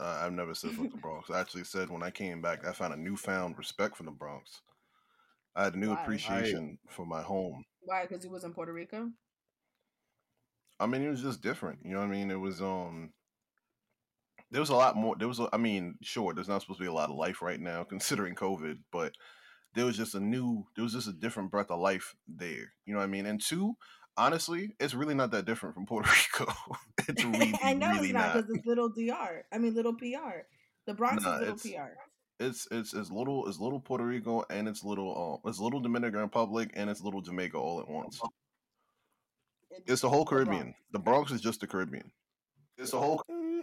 Uh, I've never said fuck the Bronx. I actually said when I came back, I found a newfound respect for the Bronx. I had a new Why? appreciation for my home. Why? Because it was in Puerto Rico. I mean, it was just different. You know what I mean? It was um, there was a lot more. There was, a, I mean, sure, there's not supposed to be a lot of life right now considering COVID, but there was just a new, there was just a different breath of life there. You know what I mean? And two, honestly, it's really not that different from Puerto Rico. it's really, I know really it's not because it's little DR. I mean, little PR. The Bronx Nah, is little it's- PR. It's it's it's little it's little Puerto Rico and it's little um it's little Dominican Republic and it's little Jamaica all at once. It's the whole Caribbean. The Bronx is just the Caribbean. It's the whole mm,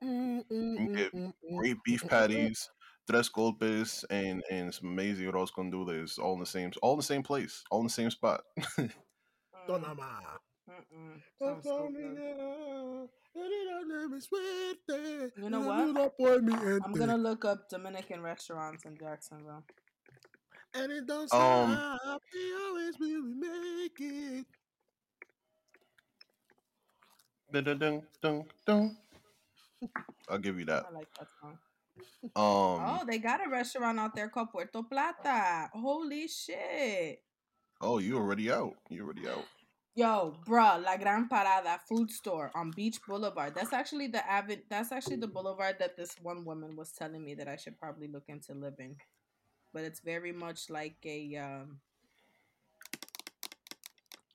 mm, mm, get great beef patties, tres golpes, and and some amazing arroz con dulces, all in the same, all in the same place, all in the same spot. Dona Ma. mm-mm. Sounds stupid. You know what? I'm gonna look up Dominican restaurants in Jacksonville. And it don't Um, stop. We always will we make it. Dun, dun, dun, dun, dun. I'll give you that. I like that song. Um. Oh, they got a restaurant out there called Puerto Plata. Holy shit. Oh, you already out. You already out. Yo, bruh, La Gran Parada food store on Beach Boulevard. That's actually the avid that's actually the boulevard that this one woman was telling me that I should probably look into living. But it's very much like a um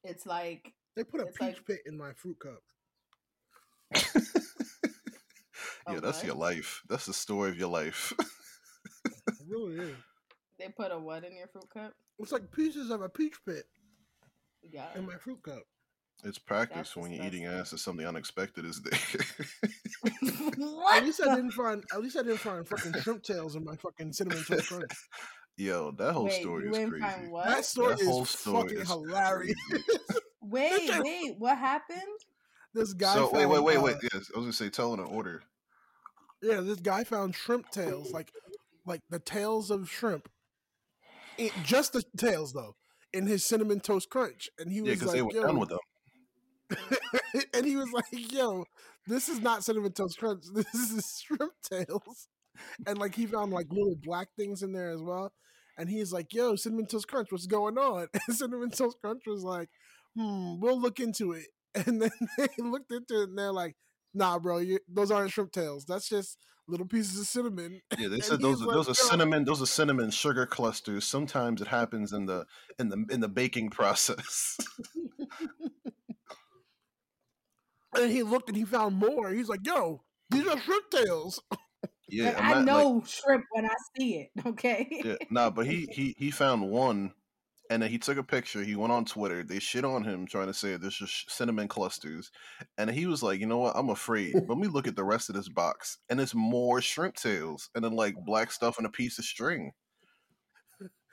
it's like They put a peach like- pit in my fruit cup. yeah, a that's what? your life. That's the story of your life. It really is. They put a what in your fruit cup? It's like pieces of a peach pit Yeah. in my fruit cup. it's practice That's when you're eating ass and something unexpected is there. what? At least I didn't find. At least I didn't find fucking shrimp tails in my fucking cinnamon toast crunch. Yo, that whole Wait, story is crazy. find what? That story That whole is story fucking is hilarious. Wait, wait, what happened? this guy. So wait, found, wait, wait, uh, wait. Yes, I was gonna say tell in an order. Yeah, this guy found shrimp tails, like like the tails of shrimp. It, just the tails though, in his cinnamon toast crunch, and he Yeah, was because like, they were "Yo," done with them. and he was like, "Yo, this is not cinnamon toast crunch. This is shrimp tails." And like he found like little black things in there as well. And he's like, "Yo, cinnamon toast crunch, what's going on?" And cinnamon toast crunch was like, "Hmm, we'll look into it." And then they looked into it, and they're like, "Nah, bro, you, those aren't shrimp tails. That's just little pieces of cinnamon." Yeah, they said those he's are those are cinnamon those are cinnamon sugar clusters. Sometimes it happens in the in the in the baking process. And he looked and he found more. He's like, "Yo, these are shrimp tails." yeah, Like, I'm I not- like- know shrimp when I see it, okay? yeah, nah, but he he he found one, and then he took a picture. He went on Twitter. They shit on him trying to say this is cinnamon clusters, and he was like, you know what? I'm afraid. Let me look at the rest of this box, and it's more shrimp tails, and then like black stuff and a piece of string.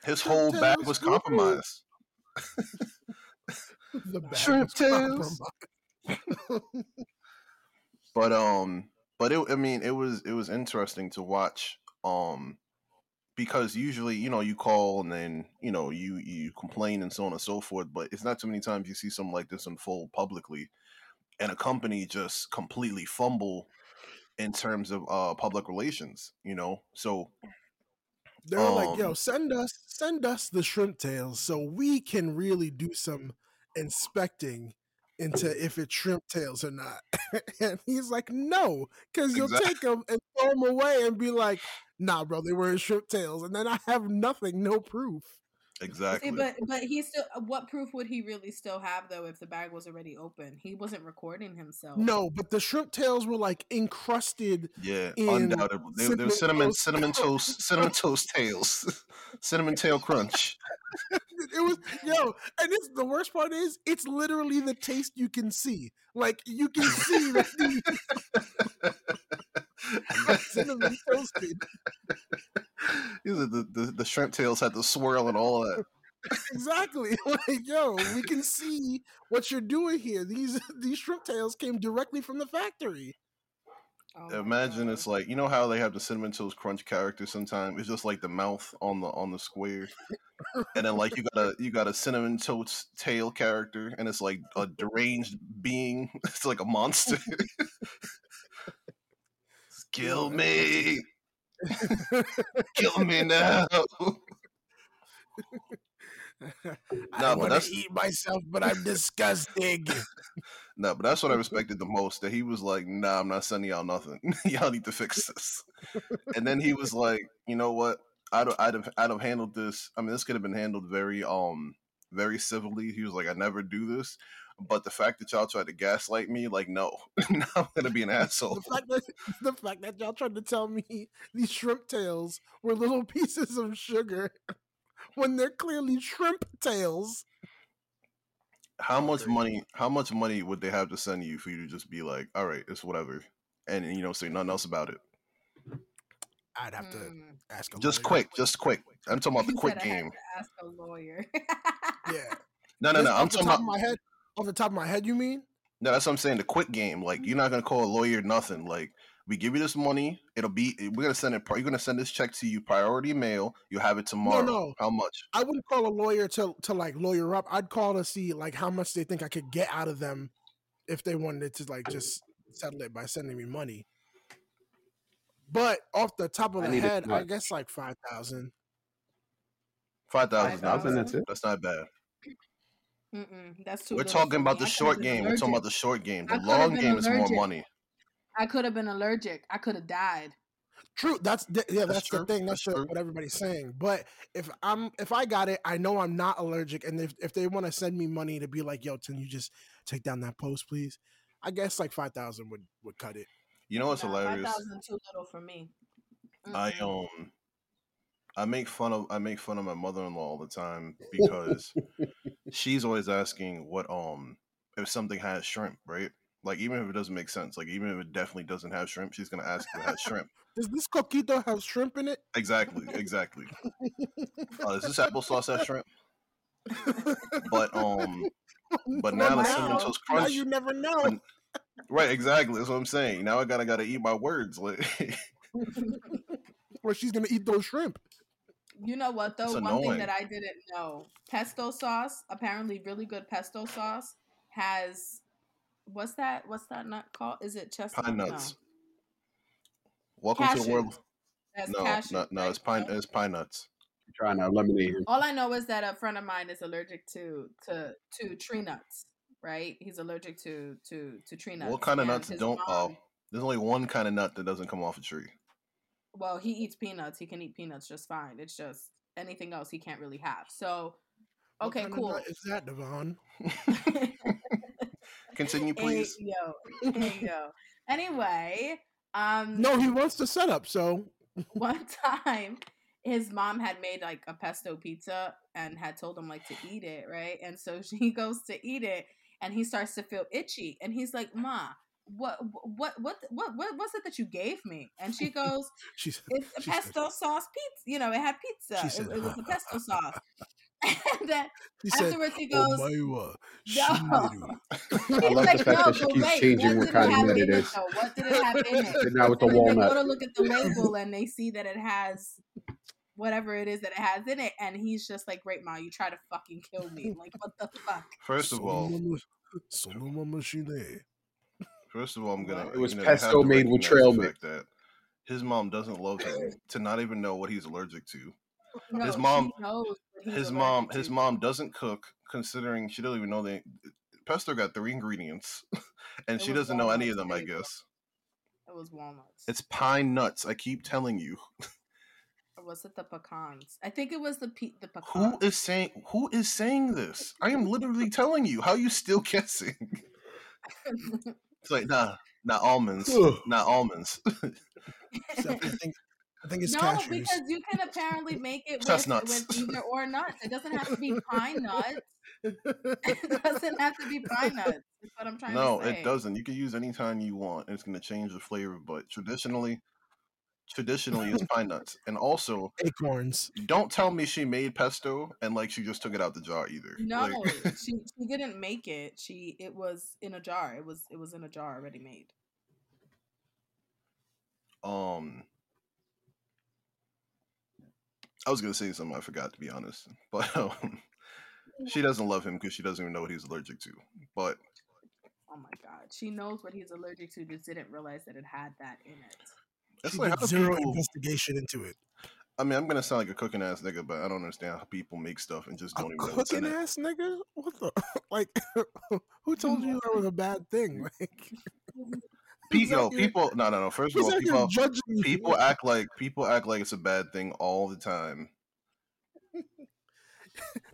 His whole bag was compromised. Shrimp tails. compromised. but um but it i mean it was it was interesting to watch um because usually you know you call and then you know you you complain and so on and so forth but it's not too many times you see something like this unfold publicly and a company just completely fumble in terms of uh public relations you know? So They're like, "Yo, Um, send us send us the shrimp tails so we can really do some inspecting into if it's shrimp tails or not." and he's like, "No, because you'll Exact- take them and throw them away and be like." Nah, bro, they weren't shrimp tails, and then I have nothing, no proof. exactly See, but but he still. Uh, what proof would he really still have though if the bag was already open? He wasn't recording himself. No, but the shrimp tails were like encrusted. yeah in undoubtedly they, they were cinnamon cinnamon toast. cinnamon toast cinnamon toast tails cinnamon tail crunch It was yo, and it's the worst part is it's literally the taste you can see. Like you can see the cinnamon toasted. These are the, the, the shrimp tails had the swirl and all that. Exactly. Like, yo, we can see what you're doing here. These these shrimp tails came directly from the factory. Oh Imagine God. it's like you know how they have the cinnamon toast crunch character sometimes. It's just like the mouth on the on the square, and then like you got a you got a cinnamon toast tail character, and it's like a deranged being. It's like a monster. Kill me. Kill me now. I Nah, but that's- eat myself, but I'm disgusting. no, but that's what I respected the most. That he was like, "Nah, I'm not sending y'all nothing. y'all need to fix this." And then he was like, "You know what? I'd I'd have I'd have handled this. I mean, this could have been handled very um very civilly." He was like, "I never do this." But the fact that y'all tried to gaslight me, like, no, now I'm gonna be an asshole. the fact that the fact that y'all tried to tell me these shrimp tails were little pieces of sugar when they're clearly shrimp tails. How much money? How much money would they have to send you for you to just be like, "All right, it's whatever," and you know, say nothing else about it? I'd have to Mm. ask a Just lawyer. quick, just quick. I'm talking about the quick said I had game. to ask a lawyer. Yeah. No, no, Just no. I'm talking about my head. Off the top of my head, you mean? no. That's what I'm saying. The quick game. Like you're not gonna call a lawyer nothing. Like we give you this money. It'll be. We're gonna send it. You're gonna send this check to you priority mail. You have it tomorrow. No, no. How much? I wouldn't call a lawyer to to like lawyer up. I'd call to see like how much they think I could get out of them if they wanted to like just settle it by sending me money. But off the top of I the head, I guess like five thousand. Five thousand. $5,000. That's it. That's not bad. Mm-mm, that's too. We're talking about the short been game. We're talking about the short game. The long been game is more money. I could have been allergic. I could have died. True. That's the, yeah. That's That's, true, the thing. that's That's, true. what everybody's saying. But if I'm if I got it, I know I'm not allergic. And if if they want to send me money to be like, yo, can you just take down that post, please? I guess like five thousand would would cut it. You know what's Nah, hilarious? 5,000 too little for me. I Mm-mm. um I make fun of I make fun of my mother-in-law all the time because she's always asking what um if something has shrimp, right? Like even if it doesn't make sense, like even if it definitely doesn't have shrimp, she's gonna ask if it has shrimp. Does this coquito have shrimp in it? Exactly, exactly. Uh, does this applesauce have shrimp? But um, but now the cinnamon toast now crunch, you never know. but- right? Exactly. That's what I'm saying. Now I gotta gotta eat my words. Like, Or she's gonna eat those shrimp. You know what though? It's One thing that I didn't know: pesto sauce. Apparently, really good pesto sauce has what's that? What's that nut called? Is it chestnut? pine No. nuts. Welcome to the world. That's No, cashews, no, no. right? It's pine. It's pine nuts. trying to eliminate him. All I know is that a friend of mine is allergic to to to tree nuts. Right? He's allergic to to to tree nuts. What kind of and nuts don't? mom- Oh, there's only one kind of nut that doesn't come off a tree. well, he eats peanuts. He can eat peanuts just fine. It's just anything else he can't really have. So, What okay, kind of cool. nut Is that Devon? Continue, please. Hey, yo, hey, yo. Anyway, um, No, he wants to set up. So one time his mom had made like a pesto pizza and had told him like to eat it, right? And so she goes to eat it and he starts to feel itchy and he's like, "Ma, what what what what what was it that you gave me?" And she goes, she's "It's a She said- pesto sauce pizza. You know, it had pizza. She It, said, it was a pesto sauce." and then he said, afterwards he "Oh goes, my wa, "No." shimeru." He's I like like, the fact no, that she but keeps wait, changing what did kind of have in it is. though? What did it have in it? And now with the So then they go to look at the label and they see that it has whatever it is that it has in it, and he's just like, "Great, ma, you try to fucking kill me. Like, what the fuck?" First of all, Sonoma- Sonoma machine. first of all, I'm gonna. It was you know, pesto made with trail mix. That his mom doesn't love him to not even know what he's allergic to. No, His mom- knows what he's his mom, allergic his mom doesn't cook, considering she doesn't even know the pesto got three ingredients, and It she doesn't know any of them. I guess It was walnuts. it's pine nuts. I keep telling you. or was it the pecans? I think it was the pe- the pecans. Who is saying who is saying this? I am literally telling you. How you still guessing? It's like nah, not almonds, not almonds. Except I think I think it's no, cashews. because you can apparently make it with, Chestnuts. with either or nuts. It doesn't have to be pine nuts. it doesn't have to be pine nuts. That's what I'm trying no, to say. No, it doesn't. You can use any time you want. and It's going to change the flavor, but traditionally, traditionally is pine nuts. And also, Acorns. don't tell me she made pesto and like she just took it out the jar either. No, Like, she she didn't make it. She it was in a jar. It was it was in a jar already made. um, I was gonna say something I forgot to be honest, but um, she doesn't love him because she doesn't even know what he's allergic to. But Oh my god, she knows what he's allergic to. Just didn't realize that it had that in it. It's She like did do zero people? investigation into it. I mean, I'm gonna sound like a cooking ass nigga, but I don't understand how people make stuff and just don't even know what's in cooking it. ass nigga? What the like? who told you that was a bad thing? Like, Pe- who's yo, out here- people. No, no, no. First of all, out people judging you? people act like people act like it's a bad thing all the time.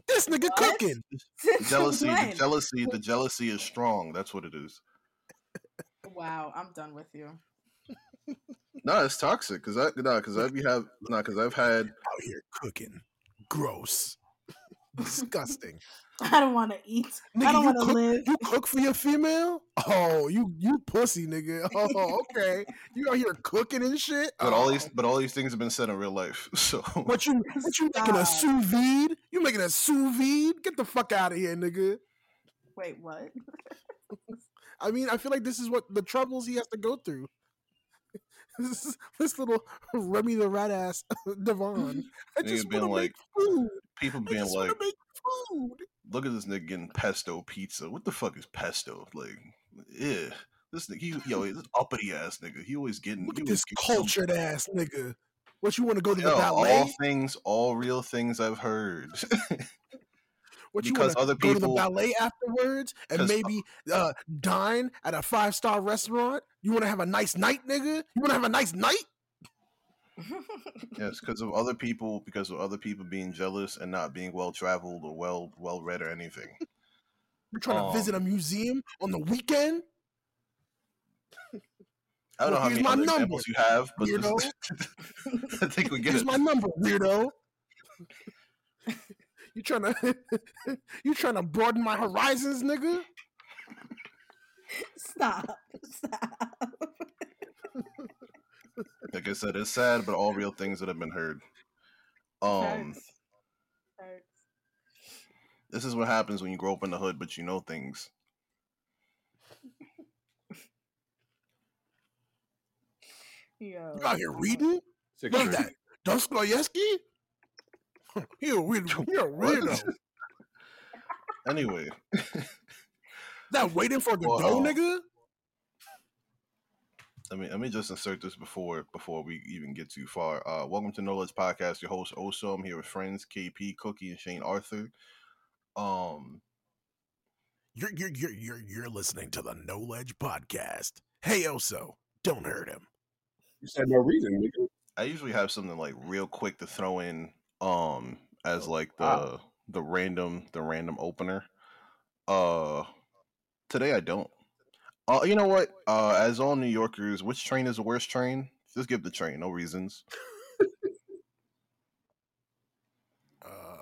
this nigga What? cooking. Jealousy, the jealousy, the jealousy is strong. That's what it is. Wow, I'm done with you. No, it's toxic because I no because I've have no because I've had Out here cooking. Gross. Disgusting. I don't want to eat. I Nigga, don't you want to cook, live. you cook for your female? Oh, you you pussy nigga. Oh, okay. You out here cooking and shit? but all Oh. these but all these things have been said in real life. So What you what you making a Stop. sous vide? You making a sous vide? Get the fuck out of here, nigga. Wait, what? I mean, I feel like this is what the troubles he has to go through. This, this little Remy the rat ass Devon. I just want to like- make food. people I being just like, want to make food. look at this nigga getting pesto pizza. What the fuck is pesto? Like, yeah, this nigga, he, yo, this uppity ass nigga. He always getting Look at this cultured ass nigga. What you want to go to the ballet? all things, all real things I've heard. What you because want to other go to the ballet afterwards and maybe uh, dine at a five star restaurant? You want to have a nice night, nigga? You want to have a nice night? yes, because of other people, because of other people being jealous and not being well traveled or well well read or anything. You're trying to visit a Um, museum on the weekend? I don't know how many my other number, examples you have, but this- weirdo. I think we get Here's it. my number, weirdo. you trying to you trying to broaden my horizons, nigga? Stop. Stop. Like I said, it's sad, but all real things that have been heard. Um, Facts. Facts. this is what happens when you grow up in the hood, but you know things. Yo. You out here reading? Six What is three. that? Dostoevsky? You're a weird, you're a What? weirdo. Anyway, That waiting for the Well, nigga? let me let me just insert this before before we even get too far. Uh, welcome to Noledge Podcast. Your host Oso. I'm here with friends KP, Cookie, and Shane Arthur. Um, You're you're you're you're you're listening to the Noledge podcast. Hey Oso, don't hurt him. You said no reason, nigga. I usually have something like real quick to throw in, um, as like the Wow. the random the random opener. Uh, today I don't. Uh, you know what? Uh, as all New Yorkers, which train is the worst train? Just give the train, no reasons. Uh,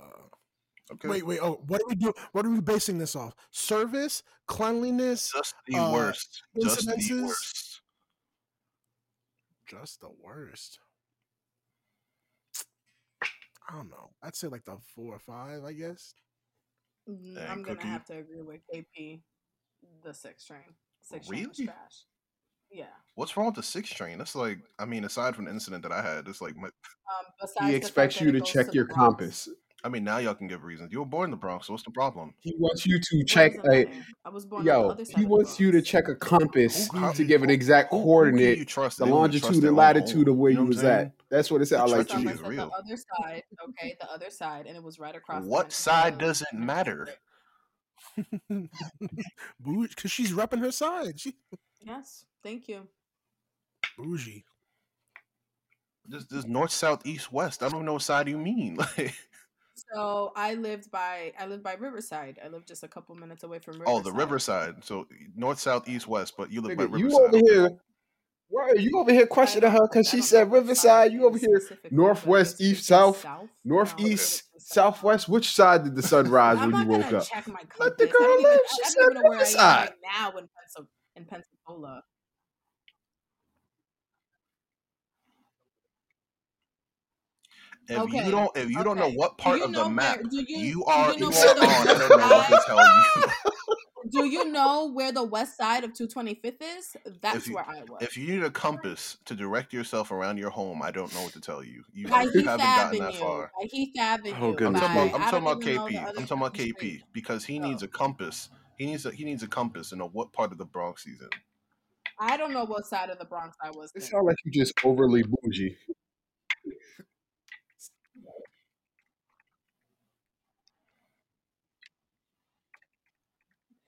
Okay. wait, wait. Oh, what are we do? What are we basing this off? Service, cleanliness, just the uh, worst. Just the worst. just the worst. I don't know. I'd say like the four or five, I guess. Mm, I'm gonna have to agree with KP. The six train. Six train was trash. Yeah. What's wrong with the six train? That's like, I mean, aside from the incident that I had, it's like, my, Um, besides He expects you to check the your Bronx. compass. I mean, now y'all can give reasons. You were born in the Bronx, so what's the problem? He wants you to check doesn't a was born yo. the other He of wants you to check a compass Who- to give an exact Who- who coordinate, you trust? the They don't even trust longitude and latitude of where know you was at. That's what it said. I like treachery you. Is real. the other side, okay, the other side, and it was right across. What Hen- side doesn't matter? Bougie, because she's repping her side. She Yes, thank you. bougie. There's, there's north, south, east, west. I don't know what side you mean. Like, So I lived by I lived by Riverside. I lived just a couple minutes away from Riverside. oh, the riverside. So north, south, east, west. But you live by Nigga, you over here. Why are you over here questioning her because she said Riverside? You over here northwest, east, south, south. Northeast, it's southwest. Which side did the sun rise I'm when you not woke up? check my. Let the girl even, live. I, She I said don't even know where I am Riverside. right now in, Pensil- in Pensacola. If Okay, you don't, if you don't know what part you of the map where, do you, you do are, you know you where are on, I west don't know what to tell you. Do you know where the west side of 225th is? That's you- where I was. If you need a compass to direct yourself around your home, I don't know what to tell you. You, by you haven't gotten Avenue. that far. By Heath oh, Avenue. Oh, I'm goodness talking about, I'm talking about even know the KP. I'm talking about KP street. because he Oh. needs a oh. compass. He needs a he needs a compass to know what part of the Bronx he's in. I don't know what side of the Bronx I was. It sounds like you just overly bougie.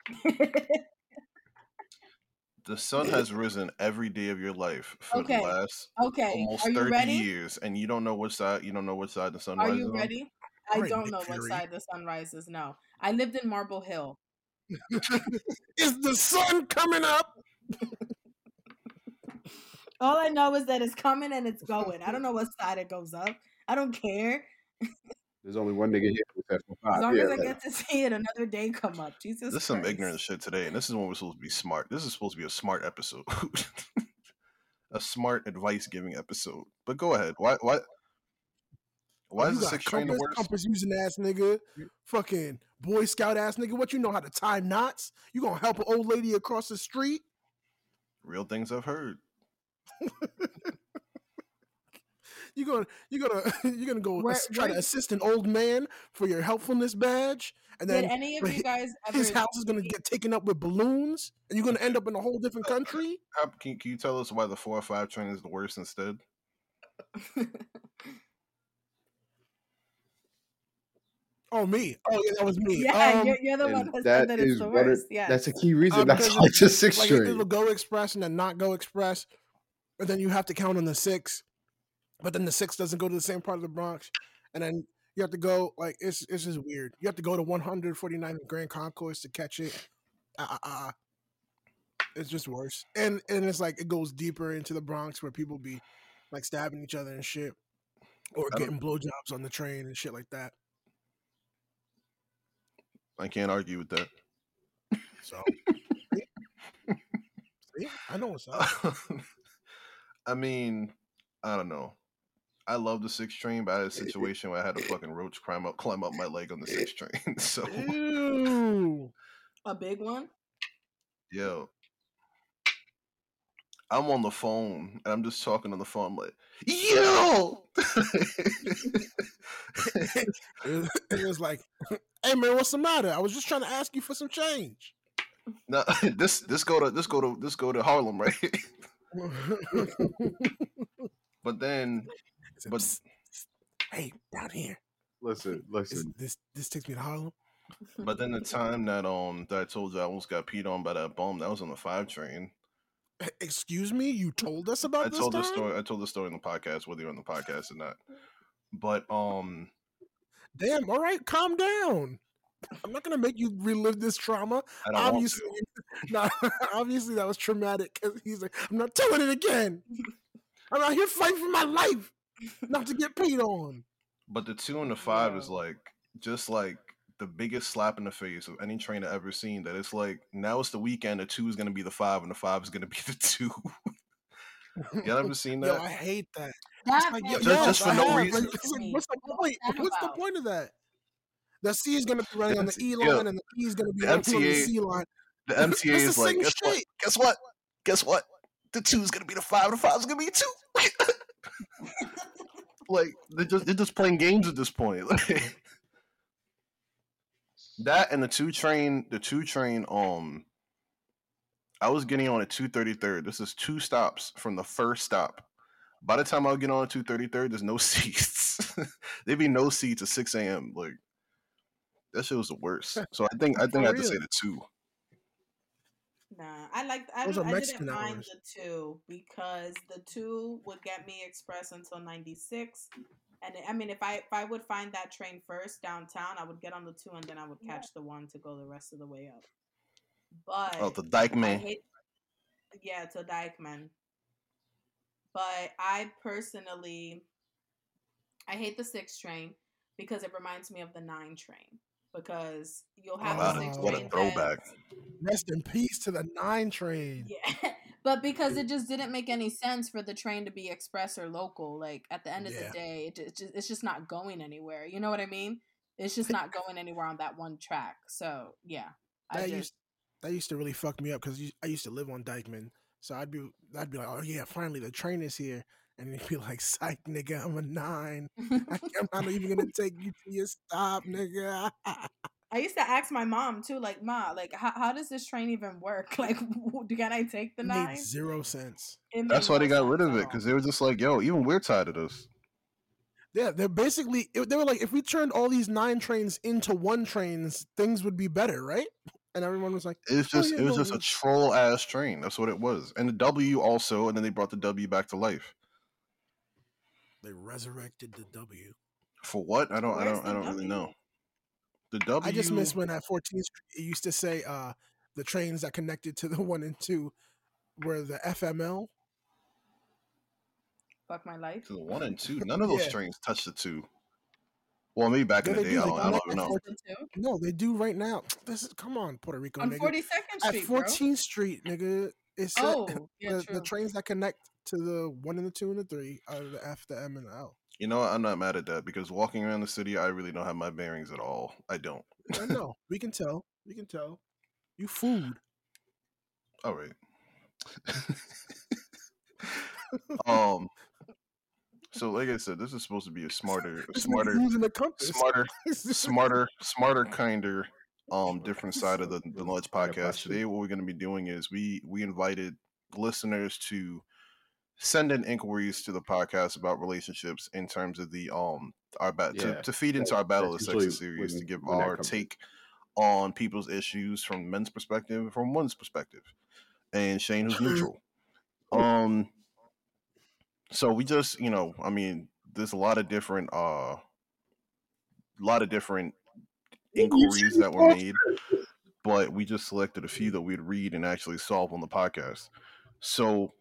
The sun has risen every day of your life for Okay. the last okay, almost are you thirty ready? years, and you don't know what side you don't know what side the sun Are rises you on. ready? I Alright, don't know what side the sun rises. No, I lived in Marble Hill. Is the sun coming up? All I know is that it's coming and it's going. I don't know what side it goes up. I don't care. There's only one nigga here with that for As long Yeah, as I like, get to see it another day come up. Jesus. This is some ignorant shit today, and this is when we're supposed to be smart. This is supposed to be a smart episode, a smart advice giving episode. But go ahead. Why? Why? Why Oh, is you the got six train the worst? compass using ass nigga, fucking Boy Scout ass nigga. What you know how to tie knots? You gonna help an old lady across the street? Real things I've heard. You gonna you gonna you gonna go Where- ass- try to assist an old man for your helpfulness badge, and Did then any of you guys ever? his house is gonna get taken up with balloons, and you're gonna end up in a whole different country. How, can, can you tell us why the four or five train is the worst instead? Oh me! Oh yeah, that was me. yeah, Um, you're, you're the one that that said that it's the one of- worst. Yeah. That's a key reason. uh, that's because why it's a six like train. it'll go express and then not go express, and then you have to count on the six, but then the six doesn't go to the same part of the Bronx, and then you have to go like it's it's just weird. You have to go to 149th Grand Concourse to catch it. Uh, uh, uh. It's just worse, and and it's like it goes deeper into the Bronx where people be like stabbing each other and shit, or getting blowjobs on the train and shit like that. I can't argue with that. So, see? See? I know what's up. I mean, I don't know. I love the six train, but I had a situation where I had a fucking roach climb up climb up my leg on the six train. So Ew. a big one. yo. I'm on the phone and I'm just talking on the phone. I'm like, yo, it, was, it was like, "Hey man, what's the matter? I was just trying to ask you for some change." no, this this go to this go to this go to Harlem, right? but then, Said, but "Psst, psst. hey, down here. Listen, listen. this this takes me to Harlem. but then the time that um that I told you I almost got peed on by that bum, that was on the five train. "E- Excuse me, you told us about I this told time? the story. I told the story in the podcast, whether you're on the podcast or not. But um, Damn. All right, calm down. I'm not gonna make you relive this trauma. Obviously, want no, obviously that was traumatic because he's like, I'm not telling it again. I'm out here fighting for my life, not to get peed on. But the two and the five is like just like the biggest slap in the face of any trainer ever seen. That it's like now it's the weekend. The two is gonna be the five, and the five is gonna be the two. Y'all ever seen Yo, that? I hate that. That Like, man yo, Just- yes, just for I no have. reason. Like, it's like, Me. what's the point? that What's the point of that? The C is gonna be running on the The E MTA line, and the E is gonna be the running on the C line. The MTA is the like, same guess what? Guess what? Guess what? The two is gonna be the five, and the five is gonna be two. like they're just they're just playing games at this point. Like, that and the two train, the two train. Um, I was getting on at two thirty third. This is two stops from the first stop. By the time I get on at two thirty third, there's no seats. There'd be no seats at six a.m. Like that shit was the worst. So I think I think I have to say the two. Nah, I like I, Those I Mexican didn't mind hours. the two because the two would get me express until ninety six, and I mean if I if I would find that train first downtown, I would get on the two and then I would catch the one to go the rest of the way up. Oh, but Oh, the Dyke I man. hate, yeah, to Dyckman. But I personally, I hate the six train because it reminds me of the nine train. Because you'll have Wow, the six what a throwback. that- Rest in peace to the nine train. yeah, but because it just didn't make any sense for the train to be express or local. Like at the end of Yeah. the day, it just, it's just not going anywhere. You know what I mean? It's just not going anywhere on that one track. So yeah, I just used that used to really fuck me up because I used to live on Dyckman, so I'd be I'd be like, oh yeah, finally the train is here, and he'd be like, psych, nigga, I'm a nine. I'm not even gonna take you to your stop, nigga. I used to ask my mom too, like, Ma, like, how, how does this train even work? Like, can I take the It nine? made zero sense. That's why they got rid of it because they were just like, "Yo, even we're tired of this." Yeah, they're basically they were like, if we turned all these nine trains into one trains, things would be better, right? And everyone was like, It was Oh, just yeah, it was no, just a troll ass train. That's what it was. And the W also, and then they brought the W back to life. They resurrected the W. For what? I don't I don't I don't really know. The W I just miss when at 14th Street it used to say uh the trains that connected to the one and two were the FML. Fuck my life. to the one and two. None of those Yeah. trains touch the two. Well, maybe back Yeah, in the day, do. I don't, I don't know. 14 The two? No, they do right now. This is come on, Puerto Rico, On. Forty Second Street, bro. 14th Street, nigga, it said Oh, yeah, the, true. the trains that connect to the one and the two and the three are the F, the M, and the L. You know, what? I'm not mad at that because walking around the city, I really don't have my bearings at all. I don't. I know. We can tell. We can tell. You food. All right. um. So, like I said, this is supposed to be a smarter, a smarter, using the smarter, smarter, smarter, kinder, um, different side of the the Lunch podcast. Today, what we're going to be doing is we we invited listeners to send in inquiries to the podcast about relationships in terms of the um our bat Yeah, to, to feed into that- our battle of sexes series to give our take on people's issues from men's perspective and from women's perspective and shane who's neutral. Um so we just you know i mean there's a lot of different uh a lot of different inquiries that were made but we just selected a few that we'd read and actually solve on the podcast. So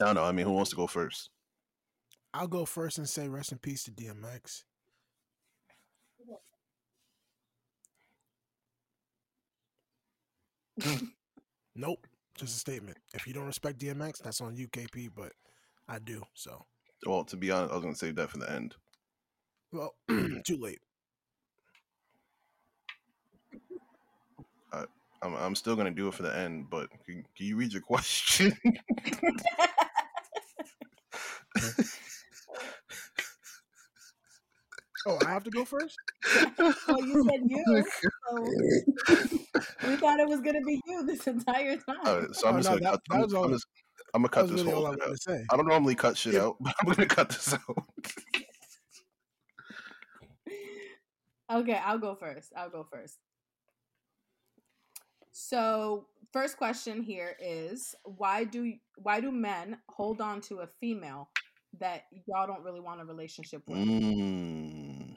i don't know i mean who wants to go first I'll go first and say rest in peace to DMX. nope. Just a statement. If you don't respect DMX, that's on UKP, but I do. So, well to be honest i was going to save that for the end well, too late. i'm, I'm still going to do it for the end but can, can you read your question Oh, I have to go first? well, you said you. So we thought it was gonna be you this entire time. All right, so I'm Oh, just no, gonna that- cut. that I'm, was I'm just, I'm gonna cut was this really whole all I thing out. say. I don't normally cut shit Yeah. out, but I'm gonna cut this out. Okay, I'll go first. I'll go first. So, first question here is why do why do men hold on to a female that y'all don't really want a relationship with? Mm.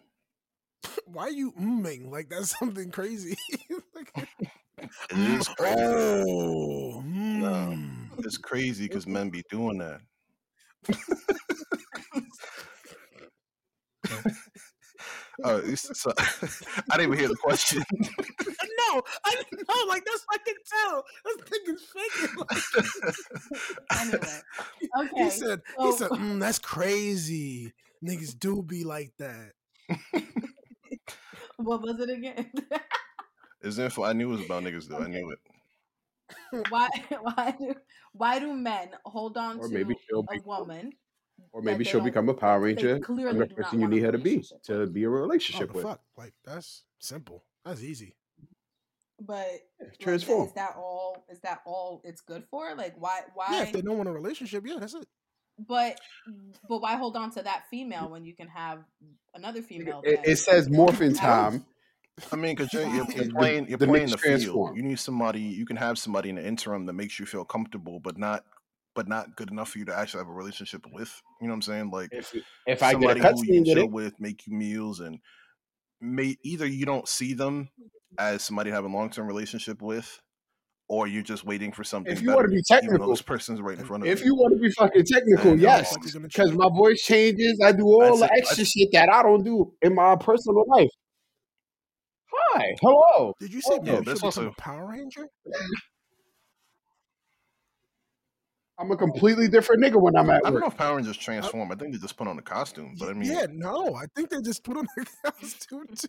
Why are you umming? Like, that's something crazy. like, It is crazy. Oh, mm. It's crazy because men be doing that. All right, so I didn't even hear the question. no, I didn't know. Like, that's I can tell. This thing is faking. Anyway, He okay. said, he said, mm, that's crazy. Niggas do be like that. What was it again? It's info. I knew it was about niggas though. I knew it. why why do why do men hold on Or to maybe she'll a be- woman? Or maybe she'll become a Power Ranger. clearly and the person you need her to be to be a Oh, relationship the with. fuck? Like, that's simple. That's easy. But like, Transform. is that all? Is that all it's good for? Like, why? Why? Yeah, if they don't want a relationship, yeah, that's it. But but why hold on to that female when you can have another female? It, it says morphin time. I mean, because you're, you're, you're playing, you're the playing the field. transform. You need somebody. You can have somebody in the interim that makes you feel comfortable, but not, but not good enough for you to actually have a relationship with. You know what I'm saying? Like If, if I get a somebody who you with chill it, with, make you meals, and may either you don't see them as somebody to have a long term relationship with, or you're just waiting for something. if you better, want to be even though technical, this person's right in front of if you. you want to be fucking technical, And, yes, Like you're gonna because my voice changes. I do all That's the extra That's- shit that I don't do in my personal life. Hi, hello. Did you say Oh, maybe that's she'll also- a Power Ranger? I'm a completely different nigga when I'm at I don't work. know if Power Rangers transform. I think they just put on a costume. But I mean, yeah, no, I think they just put on their costume too.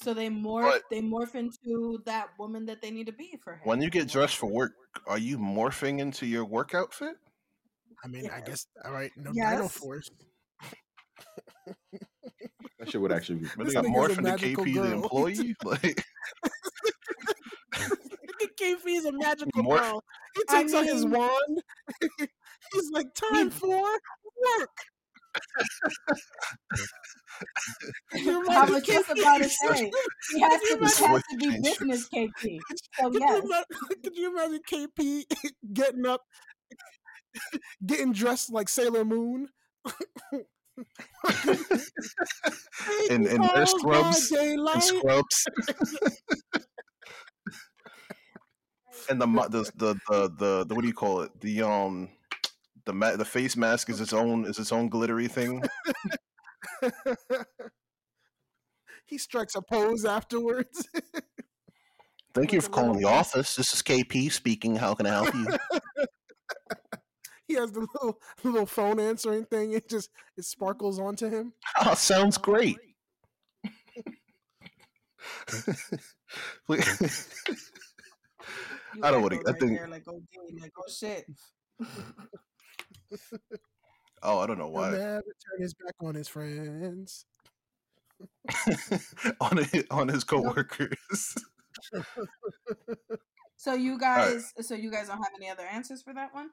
so they morph But- they morph into that woman that they need to be for him. when you get dressed for work, are you morphing into your work outfit? I mean, I guess all right, no Yes. Dino Force. That shit would actually be. But This they got nigga's a Morphin the KP, the employee. Like, KP is a magical More- girl. He I takes out his wand. He's like, time for work. You I imagine was just about to say he has to, he has to be business KP. So Could, yes, you imagine, could you imagine KP getting up, getting dressed like Sailor Moon? in, in their scrubs. in scrubs. And the, the the the the the what do you call it? The um the ma- the face mask is its own is its own glittery thing. he strikes a pose afterwards. Thank you for calling the office. This is KP speaking. How can I help you? he has the little little phone answering thing. It just it sparkles onto him. oh, sounds great. You I don't wanna- I think- there, like oh, D, like oh shit. oh, I don't know He'll why. never turn his back on his friends. on his, on his coworkers. So you guys, so you guys don't have any other answers for that one?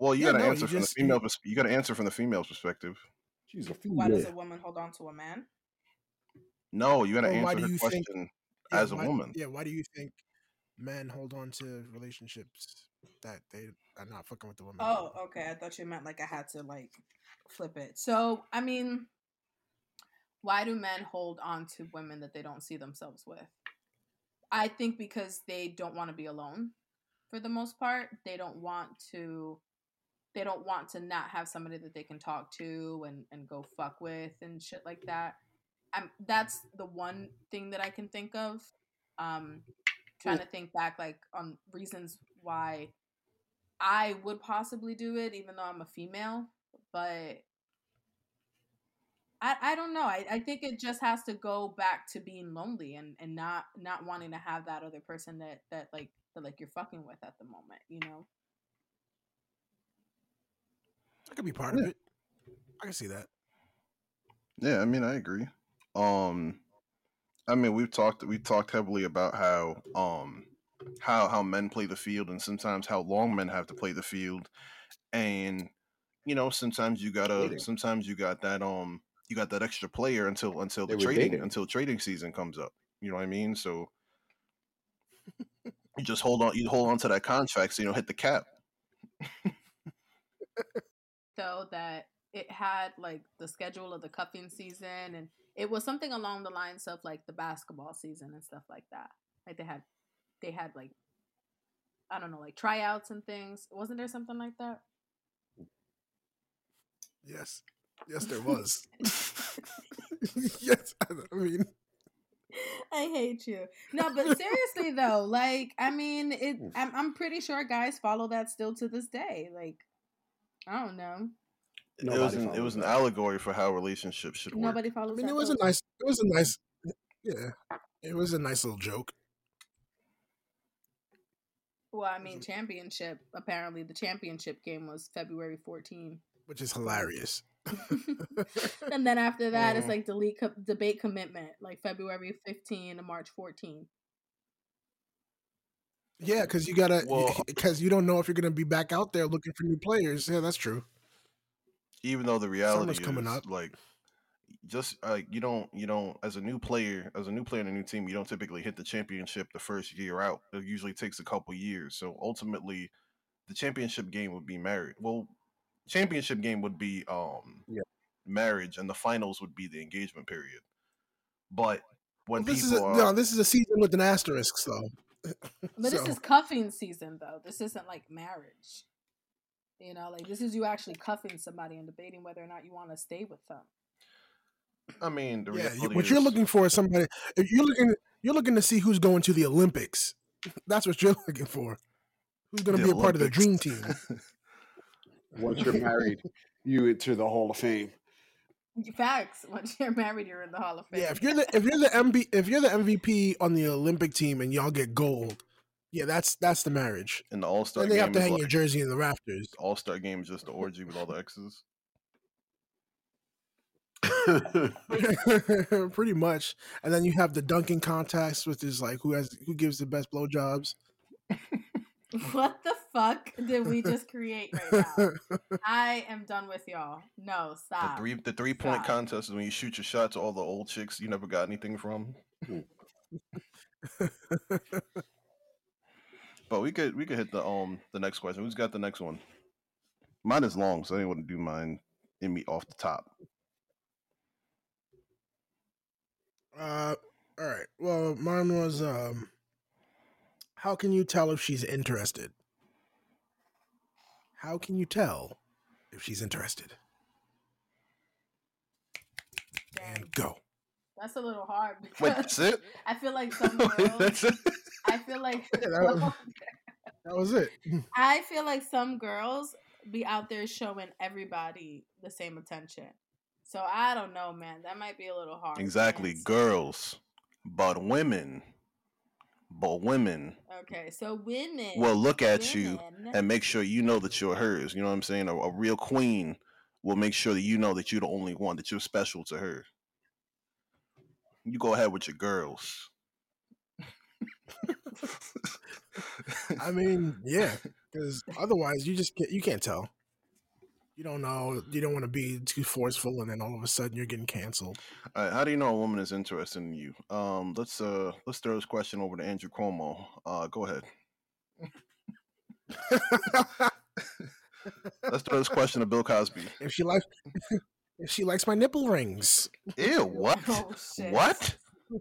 Well, you Yeah, got to no, answer from just- the female. You got to answer from the female's perspective. She's a Why does a woman hold on to a man? No, you got to Or why answer do her you think- question Yeah, as a why- woman. Yeah, why do you think men hold on to relationships that they are not fucking with the woman? Oh, okay. I thought you meant like I had to like flip it. So, I mean, why do men hold on to women that they don't see themselves with? I think because they don't want to be alone for the most part. They don't want to they don't want to not have somebody that they can talk to and and go fuck with and shit like that. Um that's the one thing that I can think of. Um trying to think back like on reasons why I would possibly do it, even though I'm a female. But I, I don't know. I, I think it just has to go back to being lonely and, and not not wanting to have that other person that that like that like you're fucking with at the moment. You know. That could be part of it. I can see that. Yeah, I mean, I agree. Um, I mean, we've talked we've talked heavily about how um how how men play the field and sometimes how long men have to play the field, and you know sometimes you gotta Dating. sometimes you got that um you got that extra player until until They the trading dating. until trading season comes up. You know what I mean? So you just hold on you hold on to that contract so you don't hit the cap. so that it had like the schedule of the cuffing season and it was something along the lines of like the basketball season and stuff like that. Like they had they had like I don't know, like tryouts and things. Wasn't there something like that? Yes. Yes, there was. yes. I mean, I hate you. No, but seriously though, like I mean, it. I'm, I'm pretty sure guys follow that still to this day. Like, I don't know. It was an, it was an allegory for how relationships should work. Nobody follows. I mean, that it was a nice. It was a nice. Yeah, it was a nice little joke. Well, I mean, championship. Apparently, the championship game was February 14. which is hilarious. and then after that, it's Mm. like delete co- debate commitment, like February 15 to March 14. Yeah, because you gotta, Well- because you don't know if you're gonna be back out there looking for new players. Yeah, that's true. Even though the reality Summer's coming is up. like just like you don't you don't as a new player as a new player in a new team you don't typically hit the championship the first year out it usually takes a couple years so ultimately the championship game would be married well championship game would be um Yeah. marriage and the finals would be the engagement period but when Well, this people is a, are no, this is a season with an asterisk, though. But So- this is cuffing season, though. This isn't like marriage. You know, like this is you actually cuffing somebody and debating whether or not you want to stay with them. i mean the yeah. you- reality what you're looking for is somebody. If you're looking, you're looking to see who's going to the Olympics. That's what you're looking for. Who's going to the be a part of the dream team? Once you're married, you enter the Hall of Fame. Facts. Once you're married, you're in the Hall of Fame. Yeah, if you're the if you're the MB if you're the MVP on the Olympic team and y'all get gold, yeah, that's that's the marriage. and the all-star And they game have to hang like, your jersey in the rafters. all-star game is just the orgy with all the exes Pretty much. And then you have the dunking contest, which is like who has who gives the best blowjobs. What the fuck did we just create right now? I am done with y'all. No, the stop. three the three point contest is when you shoot your shot to all the old chicks you never got anything from. Hmm. But we could we could hit the um the next question. Who's got the next one? Mine is long, so I didn't want to do mine in me off the top. Uh, all right. Well, mine was um, how can you tell if she's interested? How can you tell if she's interested? And go. That's a little hard Wait, that's it? I feel like some girls. I feel like Yeah, that was- That was it. I feel like some girls be out there showing everybody the same attention. So I don't know, man. That might be a little hard. Exactly, girls, but women, but women Okay, so women. will look at you and make sure you know that you're hers. You know what I'm saying? A, a real queen will make sure that you know that you're the only one, that you're special to her. You go ahead with your girls. I mean, yeah, because otherwise you just get you can't tell. You don't know. You don't want to be too forceful, and then all of a sudden you're getting canceled. All right, how do you know a woman is interested in you? Um, let's uh let's throw this question over to Andrew Cuomo. Uh, go ahead. Let's throw this question to Bill Cosby. if she likes, if she likes my nipple rings, Ew, what? Oh. What?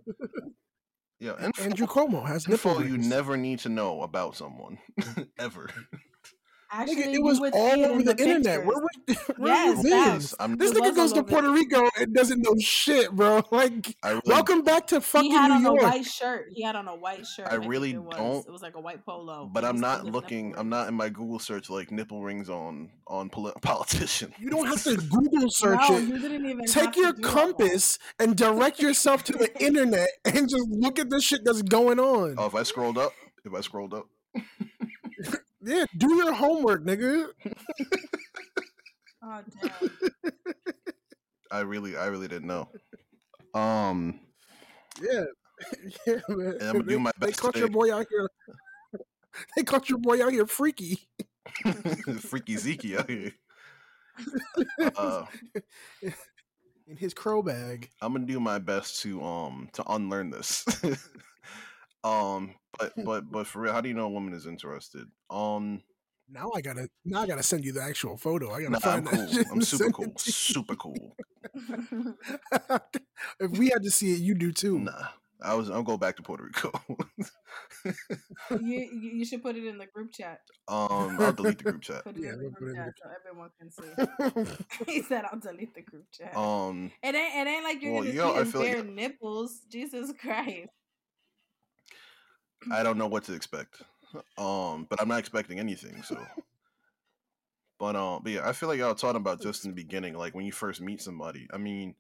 Yeah, info, Andrew Cuomo has nipple info you never need to know about someone ever. Actually, Nigga, it was would all over in the, internet. pictures. Where, were- where Yes, have you facts. been? I'm, This nigga goes to Puerto Rico and doesn't know shit, bro. Like, I really, welcome back to fucking New York. he had on York. a white shirt. He had on a white shirt. I think really it was. don't, It was like a white polo. but I'm not looking. I'm not in my Google search like nipple rings on on poli- politician. You don't have to Google search no, it. you didn't even Take your do that. compass and direct yourself to the internet and just look at the shit that's going on. Oh, if I scrolled up, if I scrolled up, Yeah, do your homework, nigga. Oh damn! I really, I really didn't know. Um, Yeah, yeah, man. And I'ma do They- my They best caught your boy out here. They caught your boy out here freaky. freaky Zeke out here. Uh, in his crow bag. I'm gonna do my best to um to unlearn this. Um, but but but for real, how do you know a woman is interested? Um, Now I gotta now I gotta send you the actual photo. I gotta nah, I'm find cool. that I'm super cool. it to you. Super cool. if we had to see it, you do too. Nah, I was. I'll go back to Puerto Rico. you you you should put it in the group chat. um, I'll delete the group chat. Put it Yeah, in the group chat so everyone can see. he said, "I'll delete the group chat." Um, it ain't it ain't like you're well, gonna you know, see I his feel like- bare nipples. Jesus Christ! I don't know what to expect. Um, but I'm not expecting anything. So, but um, but yeah, I feel like y'all talking about just in the beginning, like when you first meet somebody. I mean,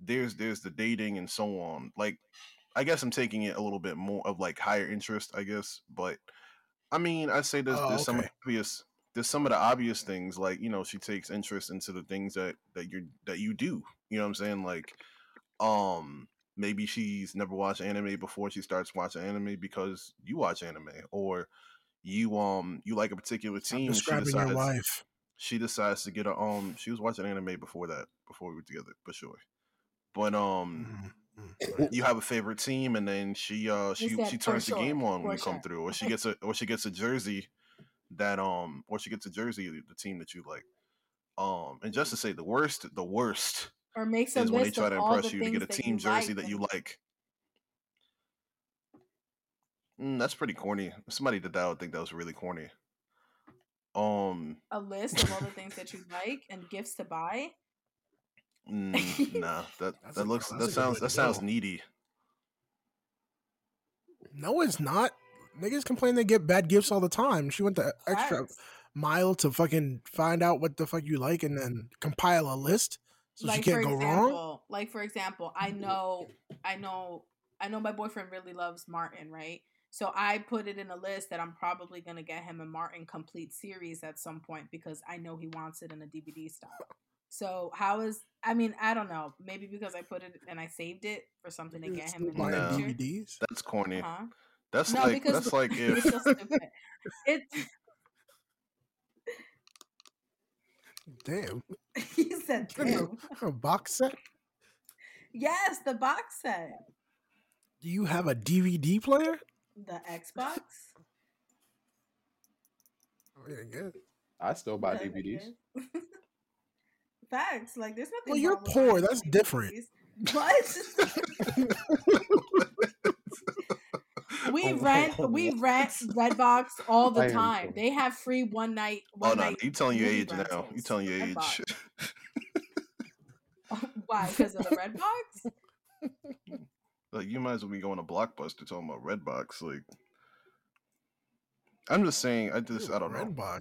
there's there's the dating and so on. Like, I guess I'm taking it a little bit more of like higher interest, I guess. But I mean, I say there's Oh, there's some obvious there's some of the obvious things like you know she takes interest into the things that that you that you do. You know what I'm saying? Like, um, maybe she's never watched anime before she starts watching anime because you watch anime or you um you like a particular Stop team she describing decides your life. she decides to get a um she was watching anime before that before we were together for sure but um Mm, mm. you have a favorite team and then she uh she she for turns the game on when for you come sure. through or she gets a or she gets a jersey that um or she gets a jersey the team that you like um and just to say the worst the worst Or makes a is when they list try of to all impress you to get a things that team jersey like that you like. Mm, that's pretty corny. If somebody did that, I would think that was really corny. Um, a list of all the things that you like and gifts to buy. mm, nah, that That's that a- looks that sounds that to sounds needy. No, it's not. Niggas complain they get bad gifts all the time. She went the extra Facts. mile to fucking find out what the fuck you like and then compile a list so like she can't for go example, wrong. like for example, I know, I know, I know my boyfriend really loves Martin, right? So I put it in a list that I'm probably gonna get him a Martin complete series at some point because I know he wants it in a DVD style. So how is? I mean, I don't know. Maybe because I put it and I saved it for something to get him in the No. future. DVDs. That's corny. Huh? That's No, like because that's like it's if so stupid. It. Damn. he said, "Damn." A box set? Yes, the box set, Do you have a DVD player? the Xbox. Oh, yeah, good. I still buy Yeah, DVDs. Facts. Like, there's nothing. Well, you're wrong poor, buying that's different. DVDs. What? we oh, rent we rent Redbox all the time. They have free one night. One Oh no, night you telling your movie age now. You rentals telling your at age. Box. Why? Because of the Redbox? like you might as well be going to Blockbuster talking about Redbox. Like I'm just saying, I just I don't know. Redbox.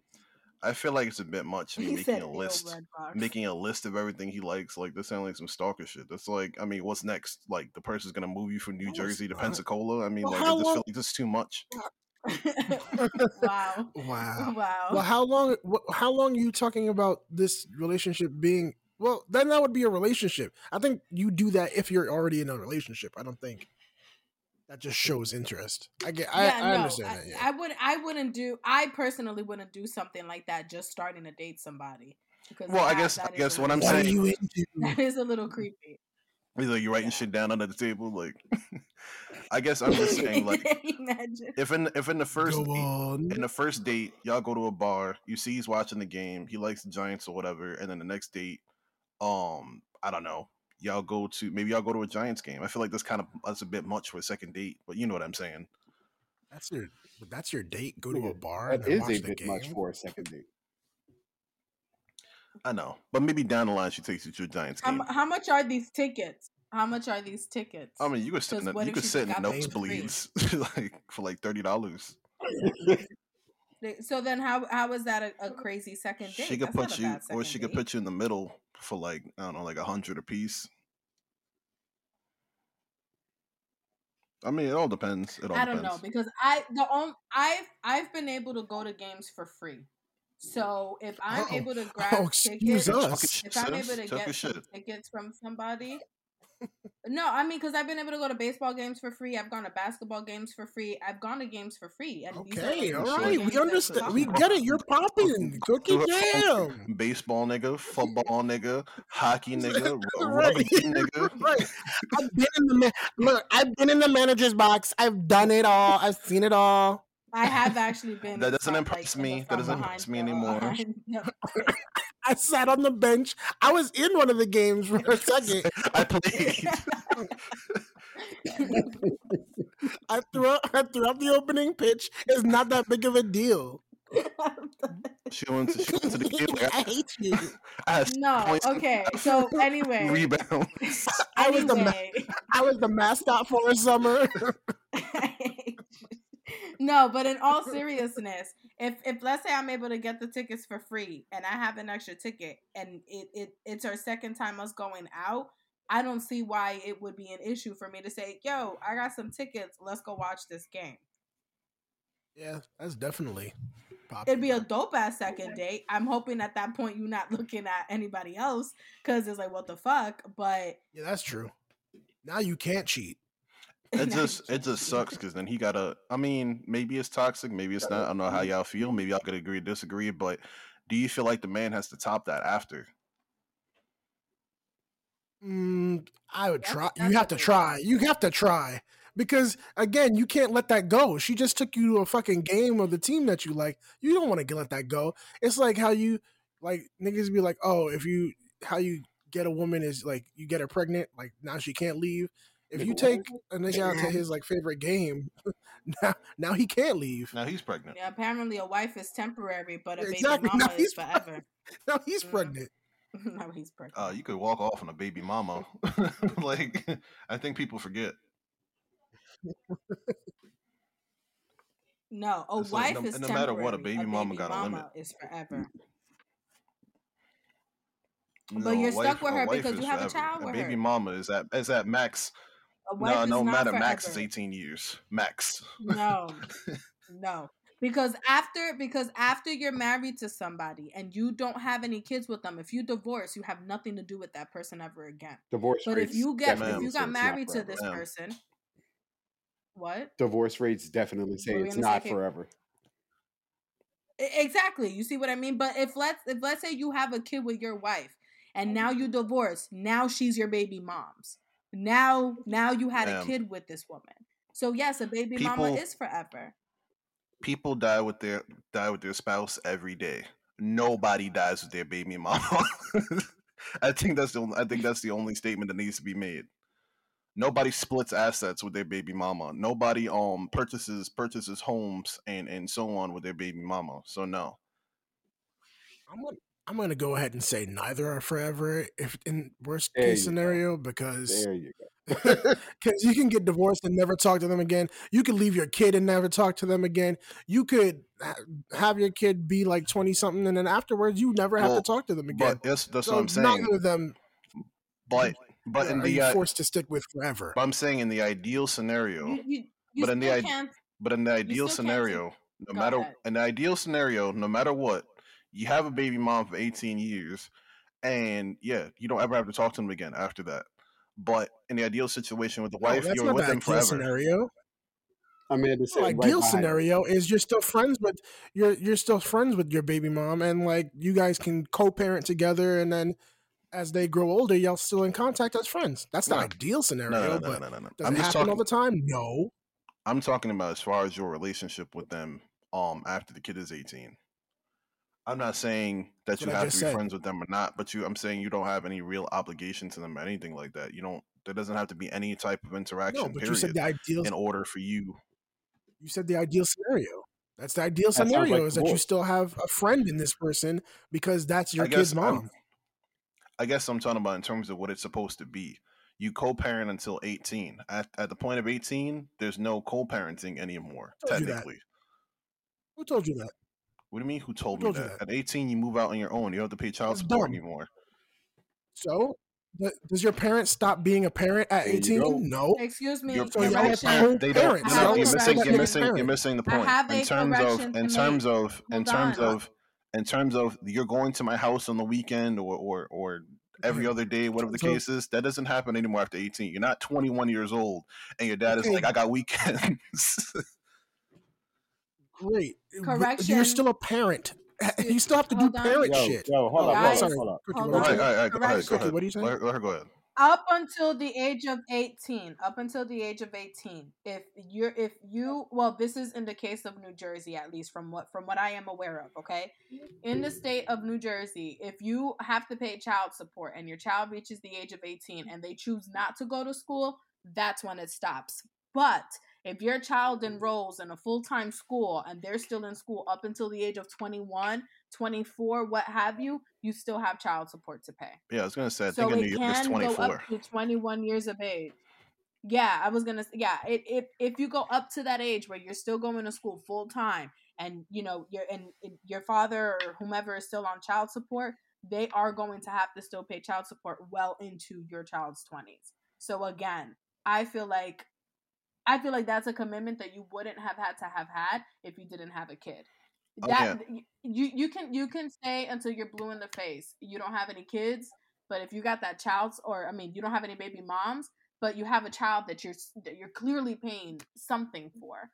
I feel like it's a bit much me He making said, a list. Making a list of everything he likes, like this sounds like some stalker shit. That's like, I mean, what's next? Like the person's gonna move you from New No, Jersey to not. Pensacola. I mean, Well, like I how just long- feel like this is too much. wow. Wow. Wow. Well, how long? wh- How long are you talking about this relationship being? Well, then that would be a relationship. I think you do that if you're already in a relationship. I don't think that just shows interest. I get. I, I understand I, that. Yeah. I would. I wouldn't do. I personally wouldn't do something like that. Just starting to date somebody. Because Well, I guess- I guess what I'm little- what are saying- you into? That is a little creepy. He's like, you're writing shit down under the table. Like, I guess I'm just saying, like, Imagine. if in if in the first date, in the first date, y'all go to a bar, you see he's watching the game, he likes the Giants or whatever, and then the next date, um, I don't know, y'all go to maybe y'all go to a Giants game. I feel like that's kind of that's a bit much for a second date, but you know what I'm saying. That's your. That's your date. Go to a bar and That then is watch a the bit game. much for a second date. I know, but maybe down the line she takes you to a Giants game. mu- how much are these tickets? How much are these tickets? I mean, you could sit in 'Cause the, you could sit in got those nosebleeds like for like thirty dollars. They- so then, how how is that a, a crazy second date? She could That's put you, or second she could date. put you in the middle for like I don't know, like a hundred a piece. I mean, it all depends. It all I don't depends. know because I the only I've I've been able to go to games for free. So if I'm Oh, able to oh, grab oh, tickets, us. If I'm able to Talking get tickets from somebody. No, I mean because I've been able to go to baseball games for free. I've gone to basketball games for free. I've gone to games for free. And Okay, like, all the right, games we understand. We get it. You're popping, cookie jam. Baseball nigga, football nigga, hockey nigga, ru- Right. nigga. right. I've been in the ma- look. I've been in the manager's box. I've done it all. I've seen it all. I have actually been. That doesn't impress like, me. That doesn't impress me anymore. behind the- I sat on the bench. I was in one of the games for a second. I played. I threw out, I threw out the opening pitch. It's not that big of a deal. she went to, she went to the game. Like, I I, hate you. I no, okay. So anyway, rebounds. I was the ma- I was the mascot for a summer. No, but in all seriousness, if if let's say I'm able to get the tickets for free and I have an extra ticket and it, it it's our second time us going out, I don't see why it would be an issue for me to say, "Yo, I got some tickets. Let's go watch this game." yeah, that's definitely. It'd be a dope ass second date. I'm hoping at that point you're not looking at anybody else because it's like, what the fuck? But Yeah, that's true. Now you can't cheat. It just it just sucks because then he gotta. I mean, maybe it's toxic, maybe it's not. I don't know how y'all feel. Maybe y'all could agree, disagree. But do you feel like the man has to top that after? Mm, I would try. You have to try. You have to try because again, you can't let that go. She just took you to a fucking game of the team that you like. You don't want to let that go. It's like how you like niggas be like, oh, if you how you get a woman is like you get her pregnant, like now she can't leave. If you take a nigga out to his like favorite game, now now he can't leave. Now he's pregnant. yeah, apparently a wife is temporary, but a baby Exactly. mama Now is he's forever. Now he's Mhm. pregnant. no, he's pregnant. Uh, you could walk off on a baby mama. like I think people forget. no, a so wife no- is no temporary. matter what, a baby mama got a mama limit. is forever. No, But you're a stuck with her because you have a child with her. baby her. mama is at is at max. A wife No, no matter forever. max is eighteen years. Max. No, no. because after because after you're married to somebody and you don't have any kids with them, if you divorce, you have nothing to do with that person ever again. Divorce But if you get if you got married to this Yeah. person, what? Divorce rates definitely say What were you it's not Kate? forever. Exactly. You see what I mean? But if let's if let's say you have a kid with your wife and now you divorce, now she's your baby mom's. Now now you had a kid with this woman. So yes, a baby mama is forever. People die with their die with their spouse every day. Nobody dies with their baby mama. I think that's the only, I think that's the only statement that needs to be made. Nobody splits assets with their baby mama. Nobody um purchases purchases homes and and so on with their baby mama. So no. I'm gonna, I'm gonna go ahead and say neither are forever. If in worst There you case go. scenario, because you because you can get divorced and never talk to them again. You could leave your kid and never talk to them again. You could ha- have your kid be like twenty something, and then afterwards you never have Well, to talk to them again. But that's that's so what I'm saying. neither of them But but are in the uh, forced to stick with forever. but I'm saying in the ideal scenario, You, you, you But in the still But in the ideal scenario, no Go matter ahead. in the ideal scenario, no matter what, you have a baby mom for 18 years, and yeah, you don't ever have to talk to them again after that. But in the ideal situation with the wife, that's you're with them ideal forever. scenario. Amanda The said right ideal behind scenario is you're still friends with you're you're still friends with your baby mom, and like you guys can co-parent together, and then as they grow older, y'all still in contact as friends. That's the No. ideal scenario, No, no, no, but no, no, no. does I'm it happen talking. all the time? No. I'm talking about as far as your relationship with them, um, after the kid is 18. I'm not saying that That's you have to be said. friends with them or not, but you, I'm saying you don't have any real obligation to them or anything like that. You don't. There doesn't have to be any type of interaction. No, but period. you said the ideal. in order for you You said the ideal scenario. That's the ideal sounds scenario like is that you still have a friend in this person because that's your kid's guess I'm- mom. I guess I'm talking about in terms of what it's supposed to be. You co-parent until 18. At, at the point of 18, there's no co-parenting anymore. Technically, Who told you that? What do you mean? Who told, told me that? that? At 18, you move out on your own. You don't have to pay child That's support dumb. anymore. So, th- does your parent stop being a parent at 18? No. Excuse me. Your, So your y'all parents, have they don't. co-parents. No, no, you're missing. You're correction. missing. You're missing the point. In terms of, in terms make. of, in Hold terms on. of, in terms of, you're going to my house on the weekend or or or every other day, whatever the So- case is. That doesn't happen anymore after 18. You're not 21 years old, and your dad is Okay. like, I got weekends. Great. But Correction. You're still a parent. You still have to do on. parent Yo, shit. yo, hold Oh, up, hold Guys, sorry. hold up. Hold what all you right, on. all right, all right, go ahead, go ahead. what are you saying? Let let her go ahead. up until the age of 18 up until the age of 18 if you're if you well this is in the case of new jersey at least from what from what i am aware of okay in the state of new jersey if you have to pay child support and your child reaches the age of 18 and they choose not to go to school that's when it stops but if your child mm-hmm. enrolls in a full-time school and they're still in school up until the age of 21 24 what have you you still have child support to pay Yeah, I was gonna say. I so think in it New York it's can go up to 21 years of age. Yeah, I was gonna. s- Yeah, it, if if you go up to that age where you're still going to school full time, and you know your and, and your father or whomever is still on child support, they are going to have to still pay child support well into your child's 20s. So again, I feel like I feel like that's a commitment that you wouldn't have had to have had if you didn't have a kid. That you you can you can stay until you're blue in the face. You don't have any kids, but if you got that child's or I mean, you don't have any baby moms, but you have a child that you're that you're clearly paying something for.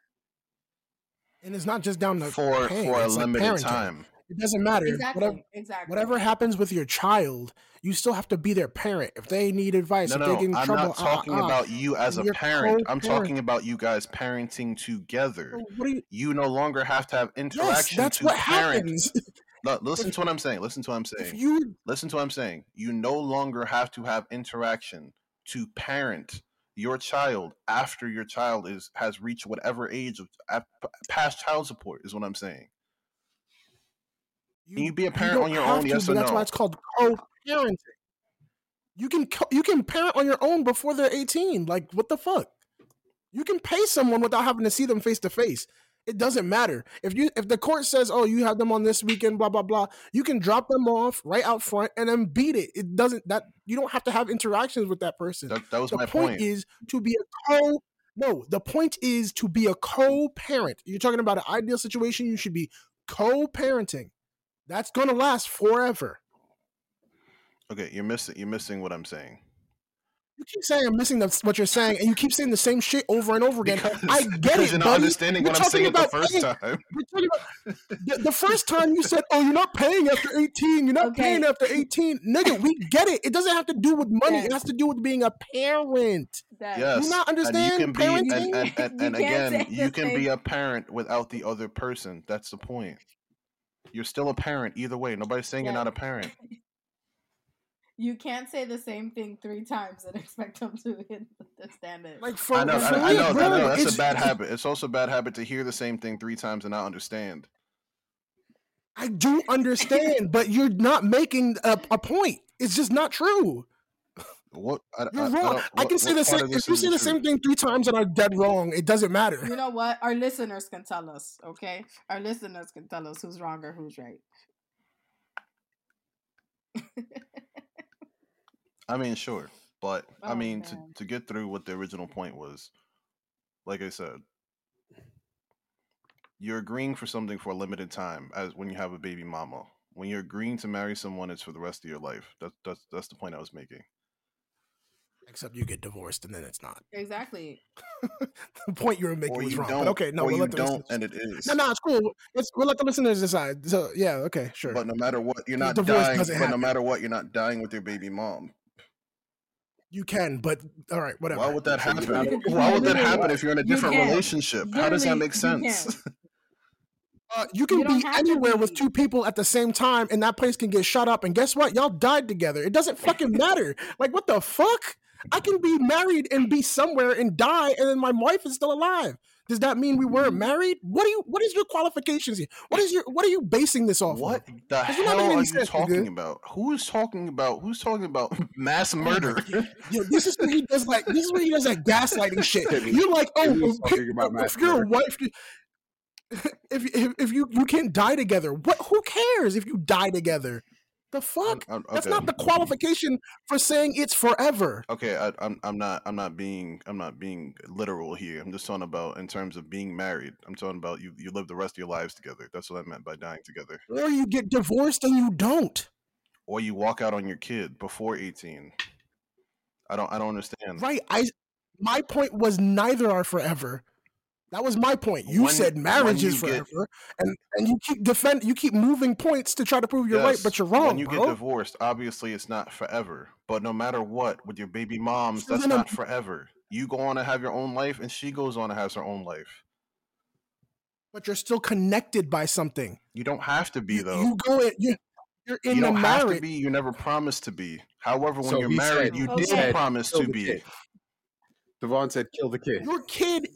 And it's not just down to for paying, for a it's like limited time. It doesn't matter. Exactly. Whatever, exactly. whatever happens with your child, you still have to be their parent. If they need advice, No, if no, they get in I'm trouble, not ah, talking ah. about you as a parent. I'm talking about you guys parenting together. So what do you? You no longer have to have interaction Yes, interaction that's to what parent. happens. No, listen to what I'm saying. Listen to what I'm If saying. you Listen to what I'm saying. You no longer have to have interaction to parent your child after your child is has reached whatever age of past child support is what I'm saying. Can you be a parent don't on your own? to, Yes or that's no? why it's called co-parenting. You can co- you can parent on your own before they're 18. Like what the fuck? You can pay someone without having to see them face to face. It doesn't matter. If you if the court says, "Oh, you have them on this weekend," blah blah blah, you can drop them off right out front and then beat it. It doesn't that you don't have to have interactions with that person. That, that was the my point, point. is to be a co No, the point is to be a co-parent. You're talking about an ideal situation. You should be co-parenting. That's gonna last forever. Okay, you're missing you're missing what I'm saying. You keep saying I'm missing the, what you're saying, and you keep saying the same shit over and over again. Because, I get it, you're not buddy. understanding We're what I'm saying talking at the first paying- time. About the, the first time you said, "Oh, you're not paying after 18. You're not Okay. paying after 18." Nigga, we get it. It doesn't have to do with money. It has to do with being a parent. That, Yes, not and understand you can be, and, parenting? and, and, You and again, you the can be a parent without the other person. That's the point. You're still a parent either way. Nobody's saying you're not a parent. You can't say the same thing three times and expect them to understand it. Like for, I know, for I, I know, bro, I know. That's a bad habit. It's also a bad habit to hear the same thing three times and not understand. I do understand, but you're not making a, a point. It's just not true. What? I, You're I, I wrong. don't- I, what- can say the same. If you say the true? same thing three times and are dead wrong, it doesn't matter. you know what? Our listeners can tell us, okay? Our listeners can tell us who's wrong or who's right. I mean, sure, but I Oh, mean, to, to get through what the original point was, like I said, you're agreeing for something for a limited time, as when you have a baby mama. When you're agreeing to marry someone, it's for the rest of your life. That's that's that's the point I was making. Except you get divorced and then it's not. Exactly. the point you were making Or was you wrong. don't. But okay, no, or we'll you let the don't, listeners- and it is. No, no, it's cool. Let's we'll let the listeners decide. So yeah, okay, sure. But no matter what, you're not divorce dying. doesn't But no matter what, you're not dying with your baby mom. you can, but all right, whatever. Why would that happen? Why would that happen if you're in a different can't. relationship? How does that Literally, make you sense? Uh, you can You don't be anywhere with two people at the same time, and that place can get shut up. And guess what? Y'all died together. It doesn't fucking matter. like, what the fuck? I can be married and be somewhere and die, and then my wife is still alive. Does that mean we weren't mm-hmm. married? What do you? What is your qualifications here? What is your? What are you basing this off? What Of? the Does it not hell are you sense, talking nigga? about? Who's talking about? Who's talking about mass murder? Yo, this is where he does like this is where he does that gaslighting shit. You're like, oh, if, talking about if you're a murder. wife, if, if if you you can't die together, what? Who cares if you die together? The fuck? I'm- That's okay. not the qualification for saying it's forever. Okay, I, I'm I'm not I'm not being I'm not being literal here. I'm just talking about in terms of being married. I'm talking about you you live the rest of your lives together. That's what I meant by dying together. Or you get divorced and you don't. Or you walk out on your kid before 18. I don't I don't understand. Right. I my point was neither are forever. That was my point. You When- said marriage when is you get- forever, and and you keep defend, you keep moving points to try to prove you're right, but you're wrong, When you bro. get divorced, obviously it's not forever. But no matter what, with your baby moms, She's that's in a- not forever. You go on to have your own life, and she goes on to has her own life. but you're still connected by something. You don't have to be though. you go in, you, you're in you don't have to be. You never promised to be. However, when So you're married, said- you he did promise to be. kid. Devon said, "Kill the kid." Your kid,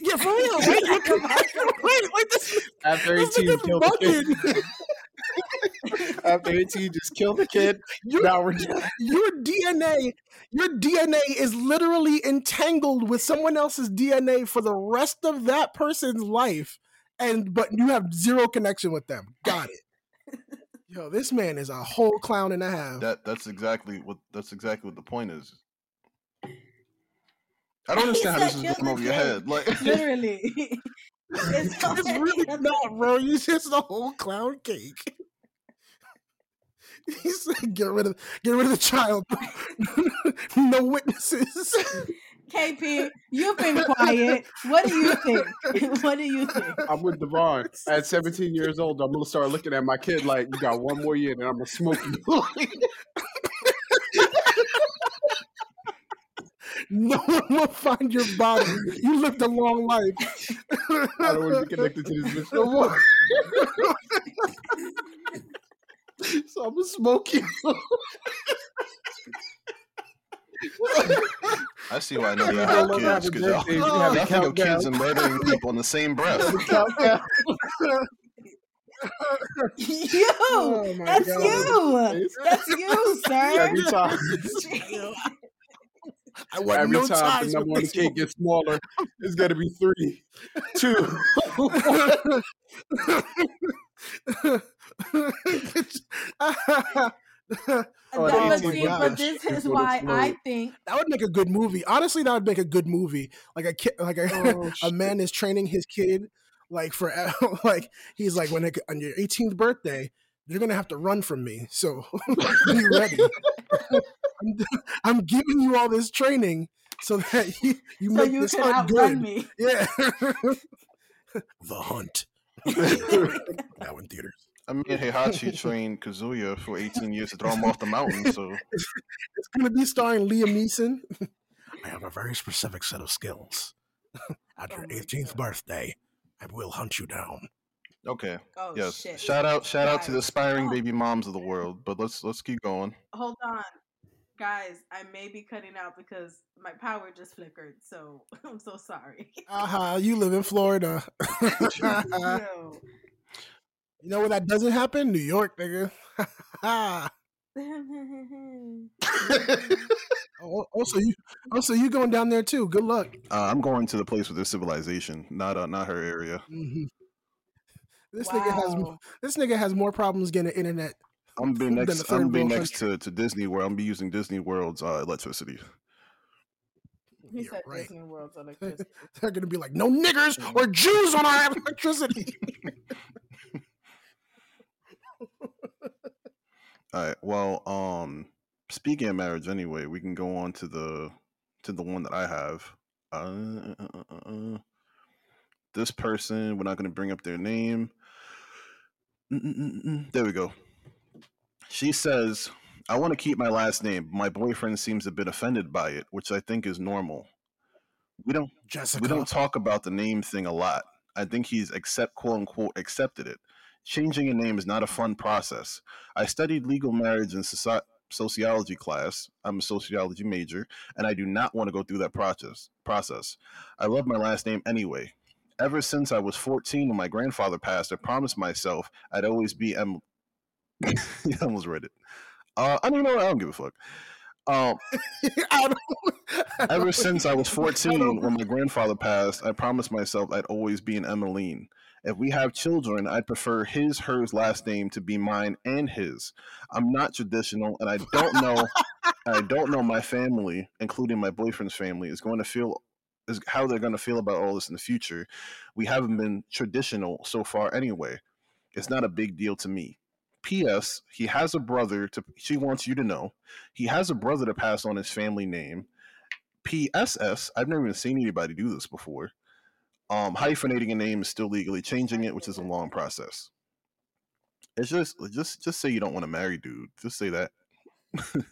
yeah, for real, right? right, like this, After this eighteen, nigga's kill the kid. bugging. After eighteen, just kill the kid. Your, Now we're done. your DNA, your DNA is literally entangled with someone else's DNA for the rest of that person's life, and but you have zero connection with them. Got it. Yo, this man is a whole clown and a half. That that's exactly what that's exactly what the point is. I don't understand how this is kill going over your head. Like Literally. it's, it's really not, bro. You just the whole clown cake. He said, "Get rid of, get rid of the child. no witnesses." KP, you've been quiet. What do you think? what do you think? I'm with Devon. At 17 years old, I'm gonna start looking at my kid like, "You got one more year, and I'm gonna smoke you." No one will find your body. You lived a long life. I don't want to be connected to this bitch no more. so I'm gonna smoke you. I see why none of Yeah, y'all I love have kids because y'all, birthdays. We have a y'all think of kids countdown. and murdering people in the same breath. Countdown. You! Oh That's God. you! That's you, sir! Every time, I want every no time ties the with number on the cake gets smaller, it's gonna be three, two. woman. Oh, That- oh but, see, but this is why. I think that would make a good movie. Honestly, that would make a good movie. Like a kid, like a, Oh, a man is training his kid, like for like he's like when it, on your 18th birthday, you're gonna have to run from me. So be ready. I'm, I'm giving you all this training so that you, you so make you this can hunt good. me. Yeah. the hunt. now in theaters. I mean, Heihachi trained Kazuya for 18 years to throw him off the mountain. So It's gonna be starring Liam Neeson. I have a very specific set of skills. At your Oh 18th birthday, I will hunt you down. Okay, Oh yes. shit. Shout out, shout out to the aspiring Oh. baby moms of the world. But let's let's keep going. Hold on. Guys, I may be cutting out because my power just flickered, so I'm so sorry. Aha, you live in Florida. Yo. you know where that doesn't happen? New York, nigga. Oh, also, you also you going down there too. Good luck. Uh, I'm going to the place with their civilization, not uh, not her area. Mhm. This nigga has this nigga has more problems getting internet. I'm be Than the next. third I'm be world next to, to Disney, where I'm be using Disney World's uh, electricity. He Yeah, said right. Disney World's electricity. They're gonna be like, no niggers or Jews on our electricity. All right. Well, um, speaking of marriage, anyway, we can go on to the to the one that I have. Uh, uh, uh, uh, uh. this person, we're not going to bring up their name. Mm-mm-mm-mm. There we go. She says, "I want to keep my last name. My boyfriend seems a bit offended by it, which I think is normal. We don't Jessica. we don't talk about the name thing a lot. I think he's accept quote unquote accepted it. Changing a name is not a fun process. I studied legal marriage in soci- sociology class. I'm a sociology major, and I do not want to go through that process. Process. I love my last name anyway. Ever since I was 14, when my grandfather passed, I promised myself I'd always be M. you almost read it. Uh, I don't know. I don't give a fuck. Um, I don't- Ever since I was 14, don't- when my grandfather passed, I promised myself I'd always be an Emmeline. If we have children, I'd prefer his, hers last name to be mine and his. I'm not traditional, and I don't know. I don't know my family, including my boyfriend's family, is going to feel is how they're going to feel about all this in the future. We haven't been traditional so far anyway. It's not a big deal to me. P.S. He has a brother to. She wants you to know he has a brother to pass on his family name. PSS. I've never even seen anybody do this before. Um, hyphenating a name is still legally changing it, which is a long process. It's just, just, just say you don't want to marry, dude. Just say that.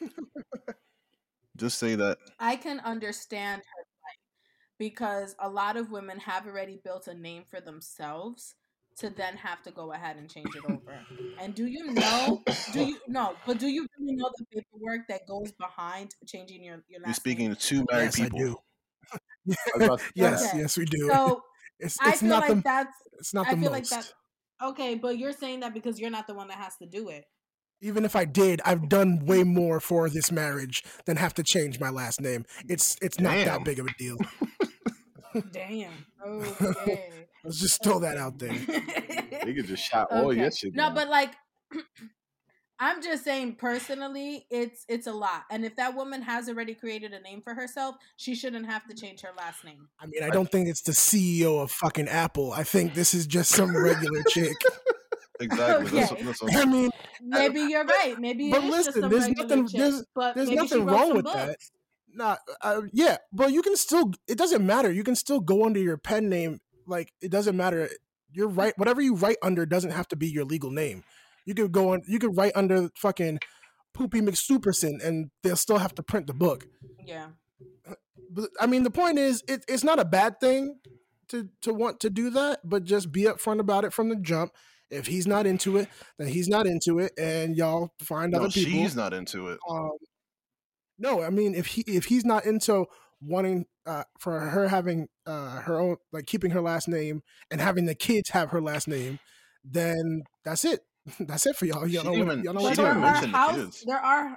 just say that. I can understand because a lot of women have already built a name for themselves to then have to go ahead and change it over. And do you know? Do you no? But do you really know the paperwork that goes behind changing your your last You're speaking name? to two married yes, people. I was about to say yes, Okay. yes, we do. So it's I feel not like the that's it's not I the feel most. like that. Okay, but you're saying that because you're not the one that has to do it. Even if I did, I've done way more for this marriage than have to change my last name. It's it's not Damn. that big of a deal. Damn. Okay. Let's just throw that out there. Nigga just shot all Okay. your shit. No, down. but like I'm just saying personally, it's it's a lot. And if that woman has already created a name for herself, she shouldn't have to change her last name. I mean, I don't think it's the CEO of fucking Apple. I think this is just some regular chick. Exactly. That's, Okay. that's what, I mean, Maybe you're right. Maybe But it is just listen, some there's nothing- chick, there's- but there's nothing wrong some with that. Books. Nah, uh, yeah, but you can still. It doesn't matter. You can still go under your pen name. Like it doesn't matter. You're right. Whatever you write under doesn't have to be your legal name. You could go on. You could write under fucking Poopy McSuperson, and they'll still have to print the book. Yeah. But I mean, the point is, it, it's not a bad thing to to want to do that, but just be upfront about it from the jump. If he's not into it, then he's not into it, and y'all find no, other people. she's not into it. Um, no, I mean if he if he's not into wanting uh, for her having uh, her own like keeping her last name and having the kids have her last name, then that's it. That's it for y'all. She Y'all know, what, even- y'all know what But didn't time there are mention the kids. There are.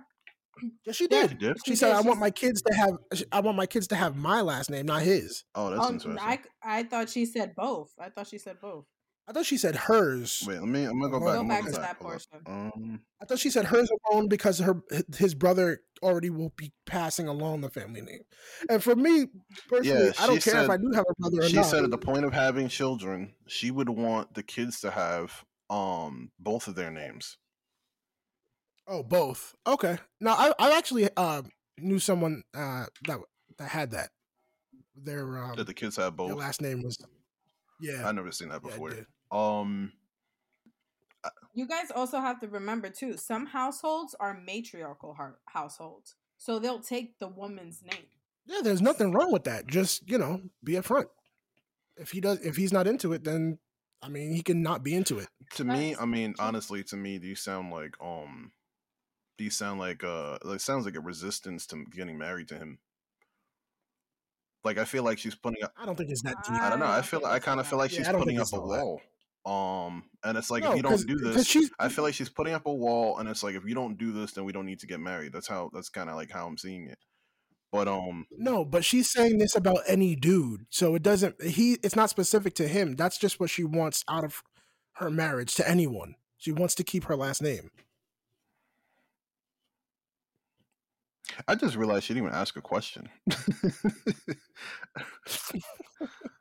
Yes, she there- did. She did. She She said, did. "I want my kids to have. I want my kids to have my last name, not his." Oh, that's Oh, interesting. I I thought she said both. I thought she said both. I thought she said hers. Wait, let me. I'm gonna go Go back. I'm back gonna to that Hold up. Um, I thought she said hers alone because her his brother already will be passing along the family name. And for me personally, Yeah, I don't she care if I do have a brother or she not. said at the point of having children, she would want the kids to have um both of their names. oh, both. Okay. Now I I actually uh knew someone uh that that had that. Their um That the kids have their both. last name was yeah. I've never seen that before. did. Um, You guys also have to remember too. Some households are matriarchal har- households, so they'll take the woman's name. Yeah, there's nothing wrong with that. Just you know, be upfront. If he does, if he's not into it, then I mean, he can not be into it. to me, I mean, honestly, to me, these sound like um, these sound like uh, it sounds like a resistance to getting married to him. Like I feel like she's putting up. I don't think it's that deep. I don't know. I I feel. think I kind of feel like Yeah, she's putting up a all that. wall. Um, and it's like No, if you don't do this, I feel like she's putting up a wall, and it's like if you don't do this, then we don't need to get married. That's how. That's kind of like how I'm seeing it. But um, No, but she's saying this about any dude. So it doesn't he it's not specific to him. That's just what she wants out of her marriage to anyone. She wants to keep her last name. I just realized she didn't even ask a question.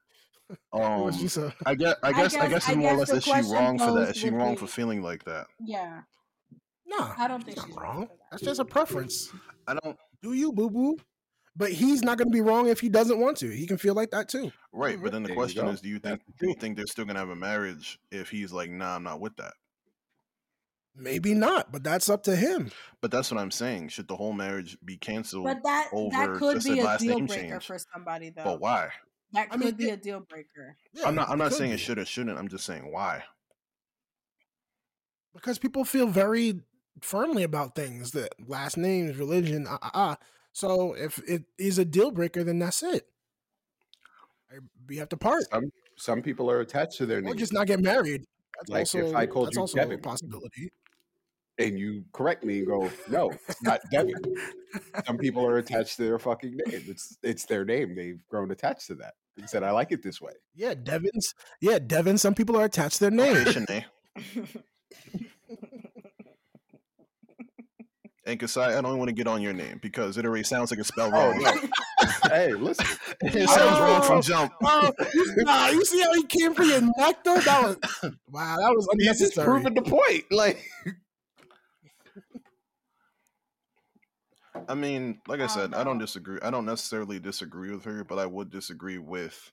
What um, was she say? I guess. I I guess. I guess- guess I it's more or less is she wrong for that? Is she would wrong for feeling like that? Yeah, Nah, I don't think it's she's wrong wrong. that. That's just a preference. I don't. Do you, boo boo? But he's not going to be wrong if he doesn't want to. He can feel like that too. Right, but then the There question is, do you think do you think they're still gonna have a marriage if he's like, nah, I'm not with that? Maybe not, but that's up to him. But that's what I'm saying. Should the whole marriage be canceled? but that that could just be a last deal breaker change. for somebody though. But why? That I could mean, be it- a deal breaker. Yeah, I'm not. I'm not saying be. it should or shouldn't. I'm just saying why. because people feel very firmly about things that last names, religion, ah, ah, ah. So if it is a deal breaker, then that's it. We have to part, Some some people are attached to their name. or name. just not get married. That's Like, if also I called that's you also a Devin. possibility. And you correct me and go, no, it's not Devin. Some people are attached to their fucking name. It's it's their name. They've grown attached to that. They said, I like it this way. Yeah, Devins. Yeah, Devin. Some people are attached to their name. Okay, And Kasai, I don't want to get on your name because it already sounds like it's spelled Oh, wrong. no. hey, listen. it sounds wrong Oh. from jump. Oh, you, nah, you see how he came for your neck though? That was wow. That was He's just unnecessary. proving the point. Like, I mean, like I I said, I don't disagree. I don't necessarily disagree with her, but I would disagree with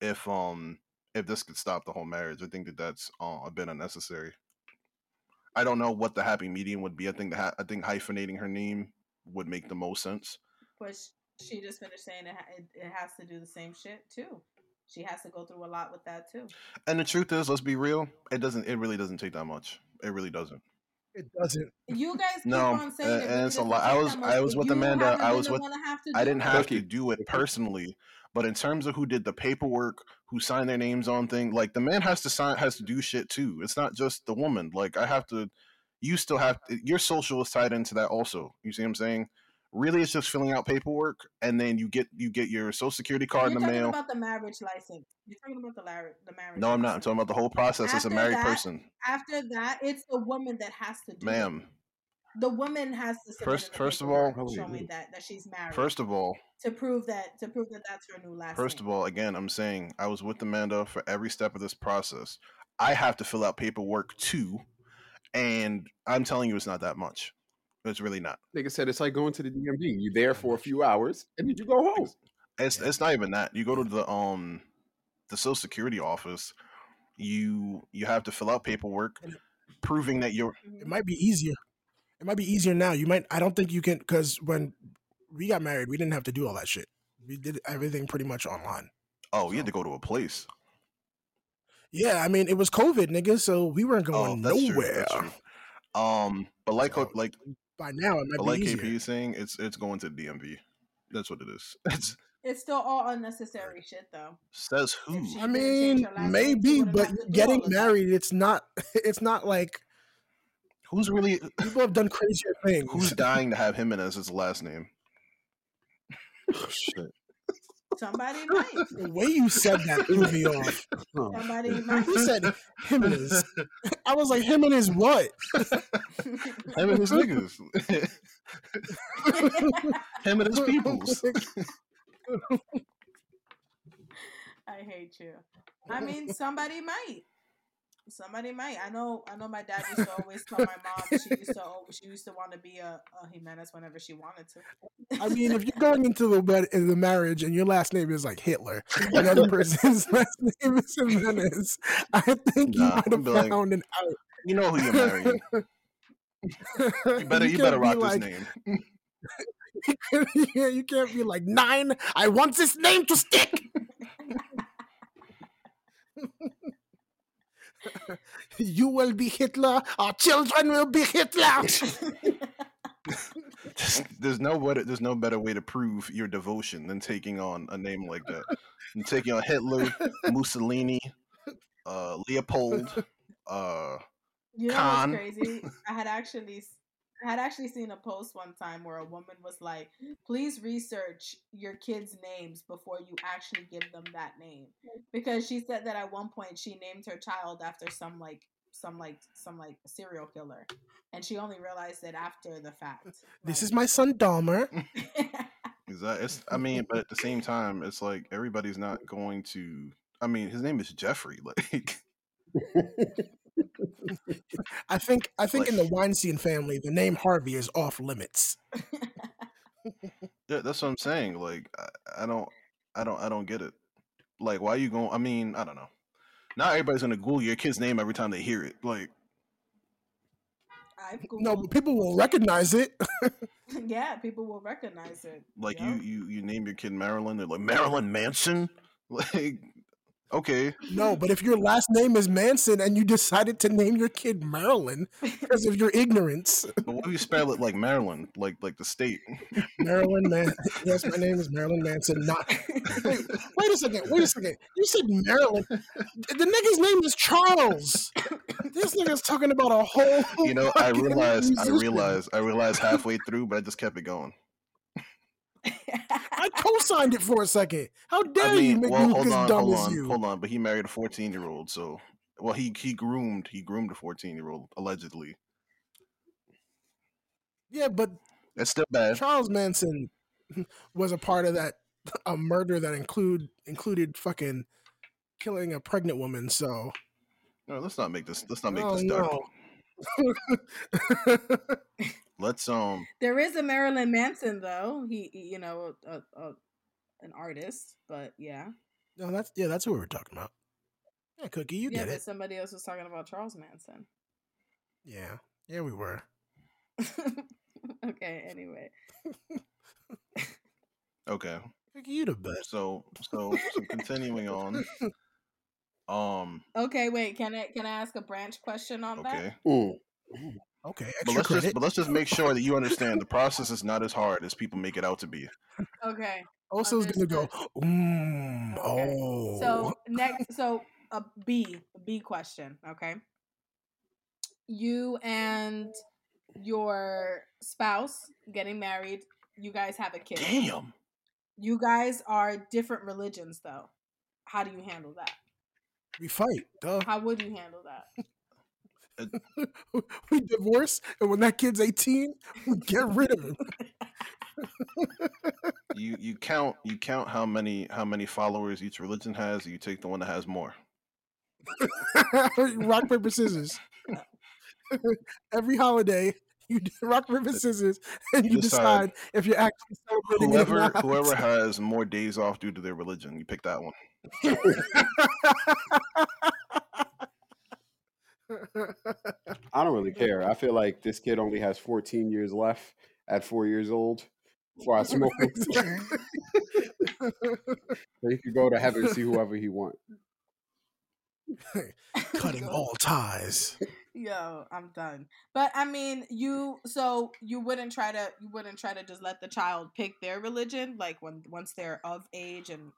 if um if this could stop the whole marriage. I think that that's uh, a bit unnecessary. I don't know what the happy medium would be. I think the ha- I think hyphenating her name would make the most sense. but she just finished saying it, ha- it, it has to do the same shit too. She has to go through a lot with that too. And the truth is, let's be real, it doesn't. It really doesn't take that much. It really doesn't. It doesn't. You guys keep No, on saying uh, it. and it's a lot. I was- I was with Amanda, I was with- have to I didn't have Cookie. to do it personally, but in terms of who did the paperwork, who signed their names on thing, like the man has to sign, has to do shit too. It's not just the woman. Like I have to. You still have your social is tied into that also. You see what I'm saying? Really, it's just filling out paperwork, and then you get you get your social security card in the talking mail. about the marriage license. You're talking about the, lar- the marriage. No, I'm not. I'm talking about the whole process as a married that, person, After that, it's the woman that has to do it. ma'am. The woman has to First- first of all- showing that that she's married. First of all, to prove that to prove that that's her new last First name. of all, again, I'm saying I was with Amanda for every step of this process. I have to fill out paperwork too, and I'm telling you, it's not that much. It's really not. nigga said, it's like going to the DMV. You're there for a few hours and then you go home. It's it's not even that. You go to the um the Social Security office. You you have to fill out paperwork proving that you're. It might be easier. It might be easier now. You might. I don't think you can because when we got married, we didn't have to do all that shit. We did everything pretty much online. Oh, you had to go to a place. Yeah, I mean it was COVID, nigga, so we weren't Oh, going that's true. nowhere. That's true. Um, but like So, like By now, it might but be like easier. KP is saying, it's it's going to DMV. That's what it is. It's It's still all unnecessary shit though. says who. I mean, her last name, she maybe, wouldn't but have to getting all of that. married, it's not. It's not like Who's really people have done crazier things. who's dying to have him in as his last name? Oh, shit. Somebody might. The way you said that threw me off. Somebody might. You said him and his. I was like, him and his what? Him and his niggas. Him and his peoples. I hate you. I mean, somebody might. Somebody might. I know. I know. My dad used to always tell my mom she used to. al- She used to want to be a, a Jimenez whenever she wanted to. I mean, if you're going into the wed- in the marriage and your last name is like Hitler, and other person's last name is Jimenez, I think you might have be like, found an out. You know who you're marrying. You better you, can't better be rock this like, name. yeah, you can't be like nine. I want this name to stick. You will be Hitler. Our children will be Hitler. There's, there's no better there's no better way to prove your devotion than taking on a name like that. And taking on Hitler, Mussolini, uh, Leopold, uh, You know Con. what's crazy? I had actually s- I had actually seen a post one time where a woman was like, "Please research your kids' names before you actually give them that name," because she said that at one point she named her child after some like some like some like serial killer, and she only realized it after the fact. this Like- is my son Dahmer. is that it's I mean, but at the same time, it's like everybody's not going to I mean, his name is Jeffrey. Like I think I think in the Weinstein family, the name Harvey is off limits. Yeah, that's what I'm saying. Like, I, I don't, I don't, I don't get it. Like, why are you going? I mean, I don't know. Not everybody's gonna Google your kid's name every time they hear it. Like, I've No, but people will recognize it. yeah, people will recognize it. like Yup. you, you, you name your kid Marilyn. They're like Marilyn Manson. Like, okay, No, but if your last name is Manson and you decided to name your kid Marilyn because of your ignorance, but what if you spell it like Maryland, like like the state? Marilyn Man. Yes, my name is Marilyn Manson. Not. Wait, wait a second. Wait a second. You said Marilyn. The nigga's name is Charles. This nigga's talking about a whole. You know, I realized, I realized, I realized halfway through, but I just kept it going. I co-signed it for a second. How dare I you make well, me look hold as on, dumb as on, you? hold on. But he married a 14 year old, so well, he he groomed, he groomed a 14 year old allegedly. Yeah, but That's still bad. Charles Manson was a part of that a murder that include included fucking killing a pregnant woman. So No, let's not make this. Let's not make oh this dark. no. Let's um. There is a Marilyn Manson though. He, he- you know, a, a, an artist, but yeah, no, that's yeah, that's what we were talking about. Yeah, Cookie, you yeah. get But it. somebody else was talking about Charles Manson. Yeah, yeah, we were. okay. Anyway, Okay, Cookie, you the best. so so so continuing on. Um. okay. Wait. Can I can I ask a branch question on Okay, Mm. Okay, but extra let's credit. just but let's just make sure that you understand the process is not as hard as people make it out to be. Okay. also, is gonna go. Mm, Okay. oh, So next, so a B, a B question. Okay. You and your spouse getting married. You guys have a kid. Damn. You guys are different religions, though. How do you handle that? we fight. Duh. How would you handle that? we divorce, and when that kid's eighteen, we get rid of him. You you count you count how many how many followers each religion has. And you take the one that has more. rock paper scissors. Every holiday, you do rock paper scissors, and you, You decide, decide if you're actually celebrating Whoever whoever has more days off due to their religion, you pick that one. I don't really care. I feel like this kid only has 14 years left at four years old before I smoke so he could go to heaven and see whoever he wants. Cutting all ties. Yo, I'm done. But I mean, you so you wouldn't try to you wouldn't try to just let the child pick their religion, like when once they're of age and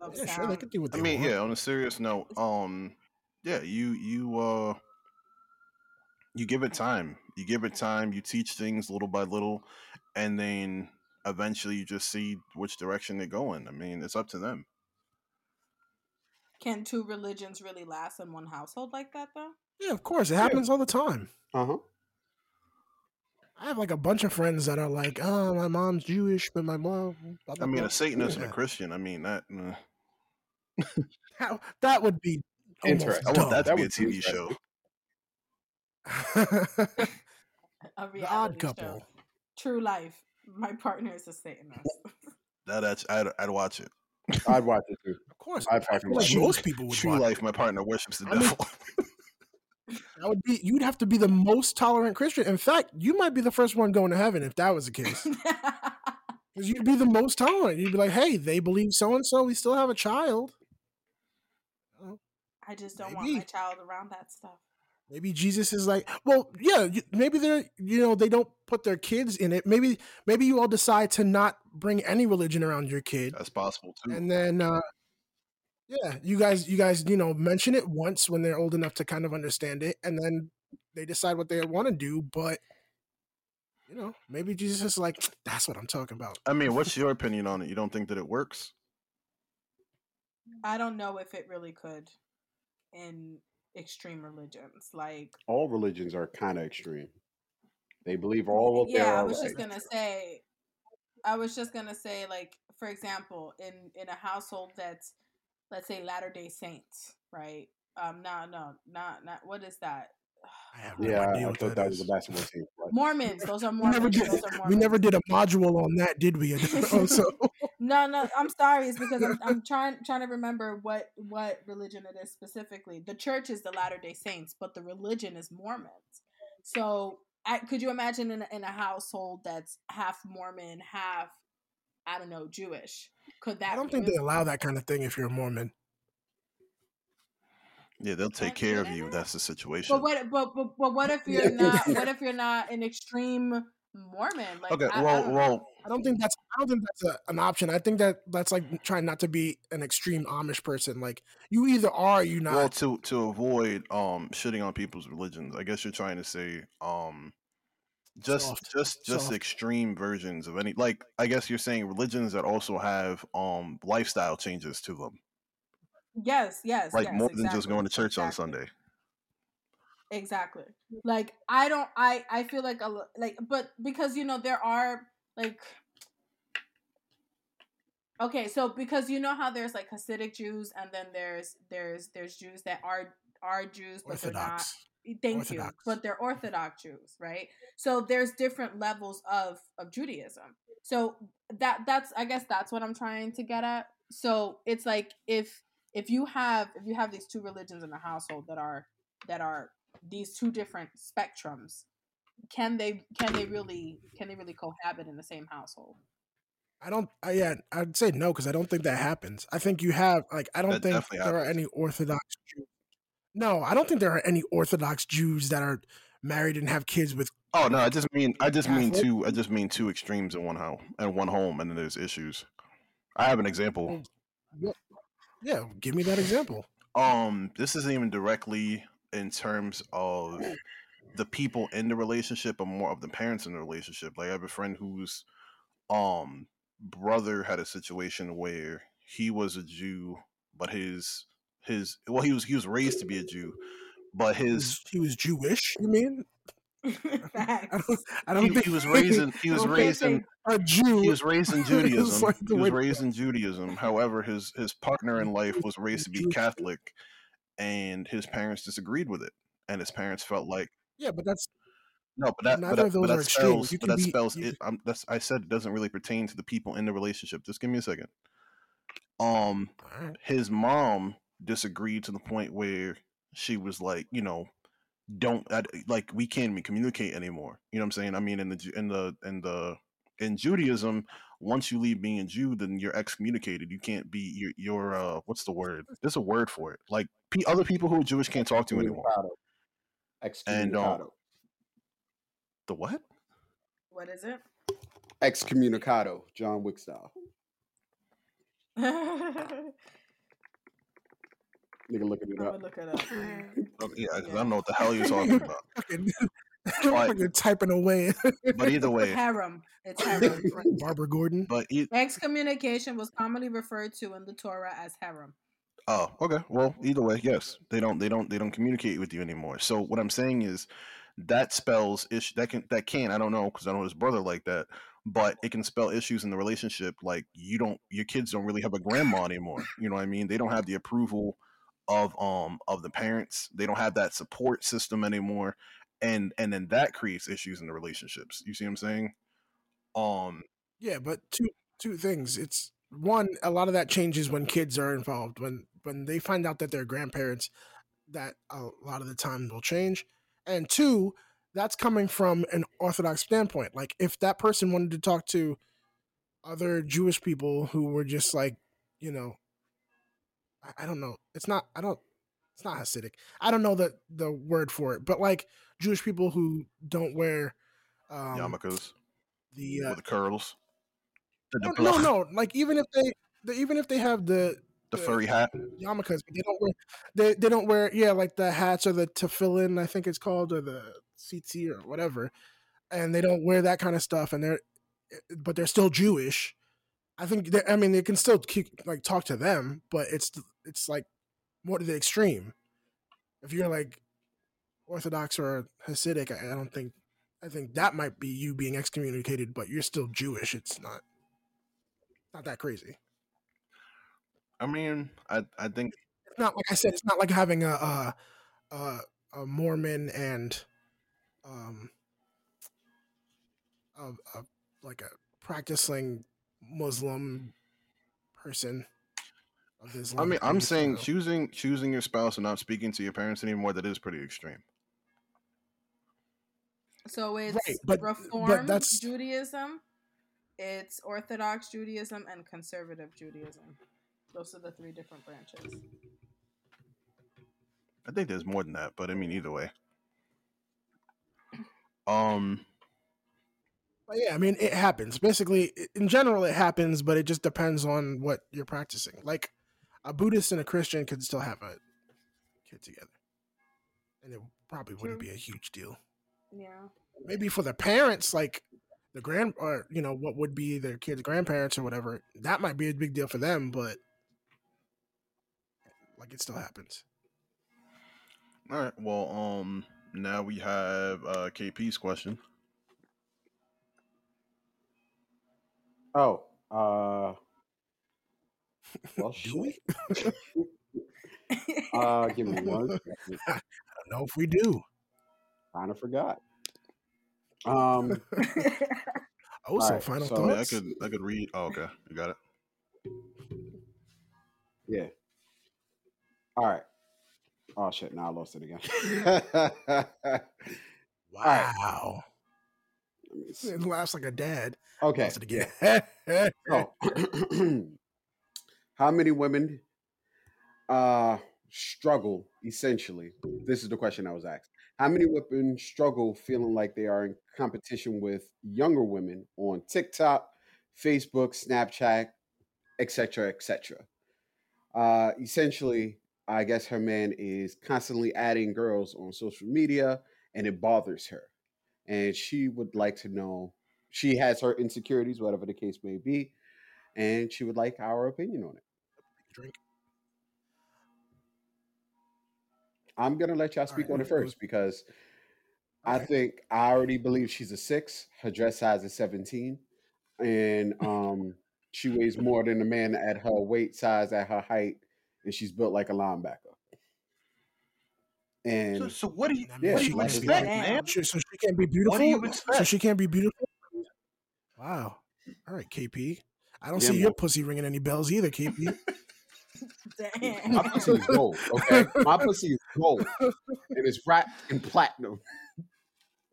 of Yeah, sound. sure, they can do what I mean, want. yeah. On a serious note, um, yeah, you you uh, you give it time. You give it time. You teach things little by little, and then eventually you just see which direction they're going. I mean, it's up to them. Can two religions really last in one household like that though? Yeah, of course. It happens all the time. Uh huh. I have like a bunch of friends that are like, oh, my mom's Jewish, but my mom. blah, I mean, blah." a Satanist and a Christian. I mean that. uh, How- that would be Interesting. I want that to That be a would be TV show. dumb. A the reality odd show. couple. True life. My partner is a Satanist. That I'd, I'd, I'd watch it. I'd watch it too. Of course, I'd I feel like watch True- most people would True watch. life, my partner worships the I mean- devil. That would be. You'd have to be the most tolerant Christian. In fact, you might be the first one going to heaven if that was the case. Because you'd be the most tolerant. You'd be like, "Hey, they believe so and so. We still have a child. I just don't want my child around that stuff. Maybe Jesus is like, well, yeah. Maybe they're, you know, they don't put their kids in it. Maybe, maybe you all decide to not bring any religion around your kid, That's possible too. and then, uh yeah, you guys, you guys, you know, mention it once when they're old enough to kind of understand it, and then they decide what they want to do. But you know, maybe Jesus is like, that's what I'm talking about. I mean, what's your opinion on it? You don't think that it works? I don't know if it really could in extreme religions. Like All religions are kind of extreme. They believe all of yeah, I was right. just gonna say I was just gonna say, like, for example, in in a household that's let's say Latter day Saints, right? Um no, no, not not what is that? I have no Yeah, idea I what thought that that was is. a basketball team. Right? Mormons, those are We Mormons. never did. Those are We never did a module on that, did we? Oh, so No, no, I'm sorry. It's because I'm, I'm trying trying to remember what what religion it is specifically. The church is the Latter Day Saints, but the religion is Mormons. So, I, could you imagine in a, in a household that's half Mormon, half I don't know Jewish? Could that? I don't think they allow that kind of thing if you're a Mormon. Yeah, they'll take care of you. don't. That's the situation. But what? But, but but what if you're not? What if you're not an extreme Mormon? Like, okay, I, I well, don't know. well, I don't think that's. I don't think that's a, an option. I think that that's like trying not to be an extreme Amish person. Like you either are, or you not. well, to to avoid um shitting on people's religions, I guess you're trying to say um just Soft. just just Soft. extreme versions of any like I guess you're saying religions that also have um lifestyle changes to them, yes, yes, like yes, more than just going to church on. Sunday. Exactly. Like I don't I I feel like a like but because you know there are like Okay, so because you know how there's like Hasidic Jews and then there's there's there's Jews that are are Jews but they're not Orthodox. thank Orthodox. you but they're mm-hmm. Orthodox Jews, right? So there's different levels of of Judaism. So that that's I guess that's what I'm trying to get at. So it's like if if you have if you have these two religions in the household that are that are these two different spectrums can they can they really can they really cohabit in the same household I don't. I, yeah, I'd say no because I don't think that happens. I think you have like I don't That think definitely there are any Orthodox. Jews. No, I don't think there are any Orthodox Jews that are married and have kids with. Oh no, I just mean I just mean two I just mean two extremes in one home and one home, and then there's issues. I have an example. Yeah, give me that example. Um, this isn't even directly in terms of the people in the relationship, but more of the parents in the relationship. Like I have a friend whose um brother had a situation where he was a Jew, but his his well he was he was raised to be a Jew, but He his was, he was Jewish. You mean? I don't. I don't he, think he was raised in he was I raised in a Jew. he was raised in Judaism. like he was way- raised in Judaism. However, his his partner in life was raised to be Catholic, and his parents disagreed with it. And his parents felt like Yeah, but that's no, but that but Neither that, of but those that are extremes. spells You but can that be- spells you- it. I'm, that's I said it doesn't really pertain to the people in the relationship. Just give me a second. Um, all right. his mom disagreed to the point where she was like, you know, don't I, like we can't even communicate anymore. You know what I'm saying? I mean, in the in the in the in Judaism, once you leave being a Jew, then you're excommunicated. You can't be you're, you're uh what's the word? There's a word for it. Like pe- other people who are Jewish can't talk to you anymore. And, um, Excommunicado. The what? what is it Excommunicado. John Wick style. i'm Nigga looking it up. look it up Okay, yeah, 'cause I don't know what the hell you're talking about. Fucking But- you're typing away. but either way, Harem. It's herem. Barbara Gordon. but e- Excommunication was commonly referred to in the Torah as herem. Oh, okay. Well, either way, yes, they don't, they don't, they don't communicate with you anymore. So what I'm saying is, that spells issue. That can, that can. I don't know because I know his brother like that, but it can spell issues in the relationship. Like you don't, your kids don't really have a grandma anymore. You know what I mean? They don't have the approval of um of the parents. They don't have that support system anymore, and and then that creates issues in the relationships. You see what I'm saying? Um, Yeah, but two two things. It's one, a lot of that changes when kids are involved. When when they find out that they're grandparents, that a lot of the time will change. And two, that's coming from an orthodox standpoint. Like if that person wanted to talk to other Jewish people who were just like, you know, I, I don't know. It's not I don't it's not Hasidic. I don't know the the word for it, but like Jewish people who don't wear um, yarmulkes the uh, the curls, the, no, no, no. Like even if they, the, even if they have the the furry hat. yarmulkes, but they don't wear, they they don't wear, yeah, like the hats or the tefillin, I think it's called, or the tzitzi or whatever, and they don't wear that kind of stuff, and they're, but they're still Jewish. I think, I mean, they can still keep like talk to them, but it's it's like more to the extreme. If you're like Orthodox or Hasidic, I, I don't think. I think that might be you being excommunicated, but you're still Jewish. It's not not that crazy. I mean, I I think It's not like I said. It's not like having a a, a, a Mormon and um a, a like a practicing Muslim person of I mean, I'm saying so- choosing choosing your spouse and not speaking to your parents anymore. That is pretty extreme. So it's Right, but- but Reform that's- Judaism, it's Orthodox Judaism, and Conservative Judaism. Those are the three different branches. I think there's more than that, but I mean, either way. Um, But yeah, I mean, it happens. Basically, in general, it happens, but it just depends on what you're practicing. Like a Buddhist and a Christian could still have a kid together, and it probably wouldn't be a huge deal. Yeah. maybe for the parents, like the grand or you know what would be their kids' grandparents or whatever, that might be a big deal for them. But like it still happens. all right. Well, um, now we have uh KP's question. Oh, uh, well, Do we? Uh, give me one. second. I don't know if we do. Kind of forgot. Um, Oh, so Alright, final so- I, I could I could read. Oh, okay, you got it. yeah. All right. Oh shit! Now I lost it again. Wow, me see. it laughs like a dad. Okay. Lost it again. So, how many women uh, struggle essentially? This is the question I was asked. How many women struggle feeling like they are in competition with younger women on TikTok, Facebook, Snapchat, etc., etc.? Uh, essentially, I guess her man is constantly adding girls on social media, and it bothers her. And she would like to know. She has her insecurities, whatever the case may be, and she would like our opinion on it. Drink. I'm gonna let y'all speak right, on it who goes- first because I Okay. think I already believe she's a six. Her dress size is 17, and um, she weighs more than a man at her weight size, at her height, and she's built like a linebacker. And so what do you Yeah, what do means you be expect, like- man? So she can't be beautiful. What do you So she can't be beautiful. Wow. All right, KP. I don't Yeah, see your pussy ringing any bells either, KP. Damn. my pussy is gold, okay? My pussy is gold, and it's wrapped in platinum.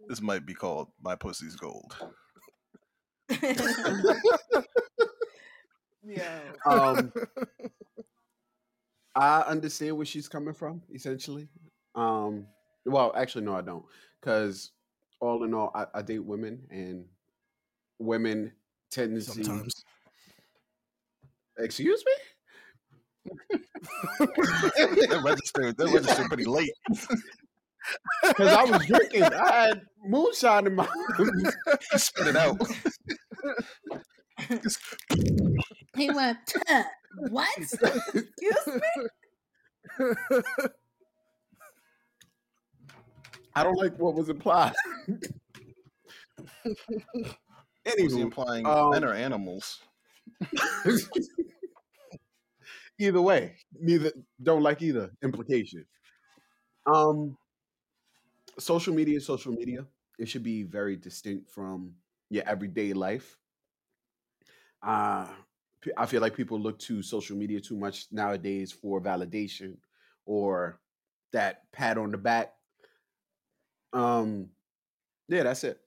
This might be called "My Pussy's Gold." Yo. Um, I understand where she's coming from, essentially. Um, well, actually, no, I don't, because all in all, I, I date women, and women tend to. Sometimes. Excuse me. That registered. That registered pretty late. because I was drinking. I had moonshine in my. he spit it out. he went, "Tuh, what? Excuse me? I don't like what was implied. Was he Anywho, implying um, men are animals? either way, neither don't like either implication. Um, social media social media. It should be very distinct from your everyday life. Uh, I feel like people look to social media too much nowadays for validation or that pat on the back. Um, yeah, that's it.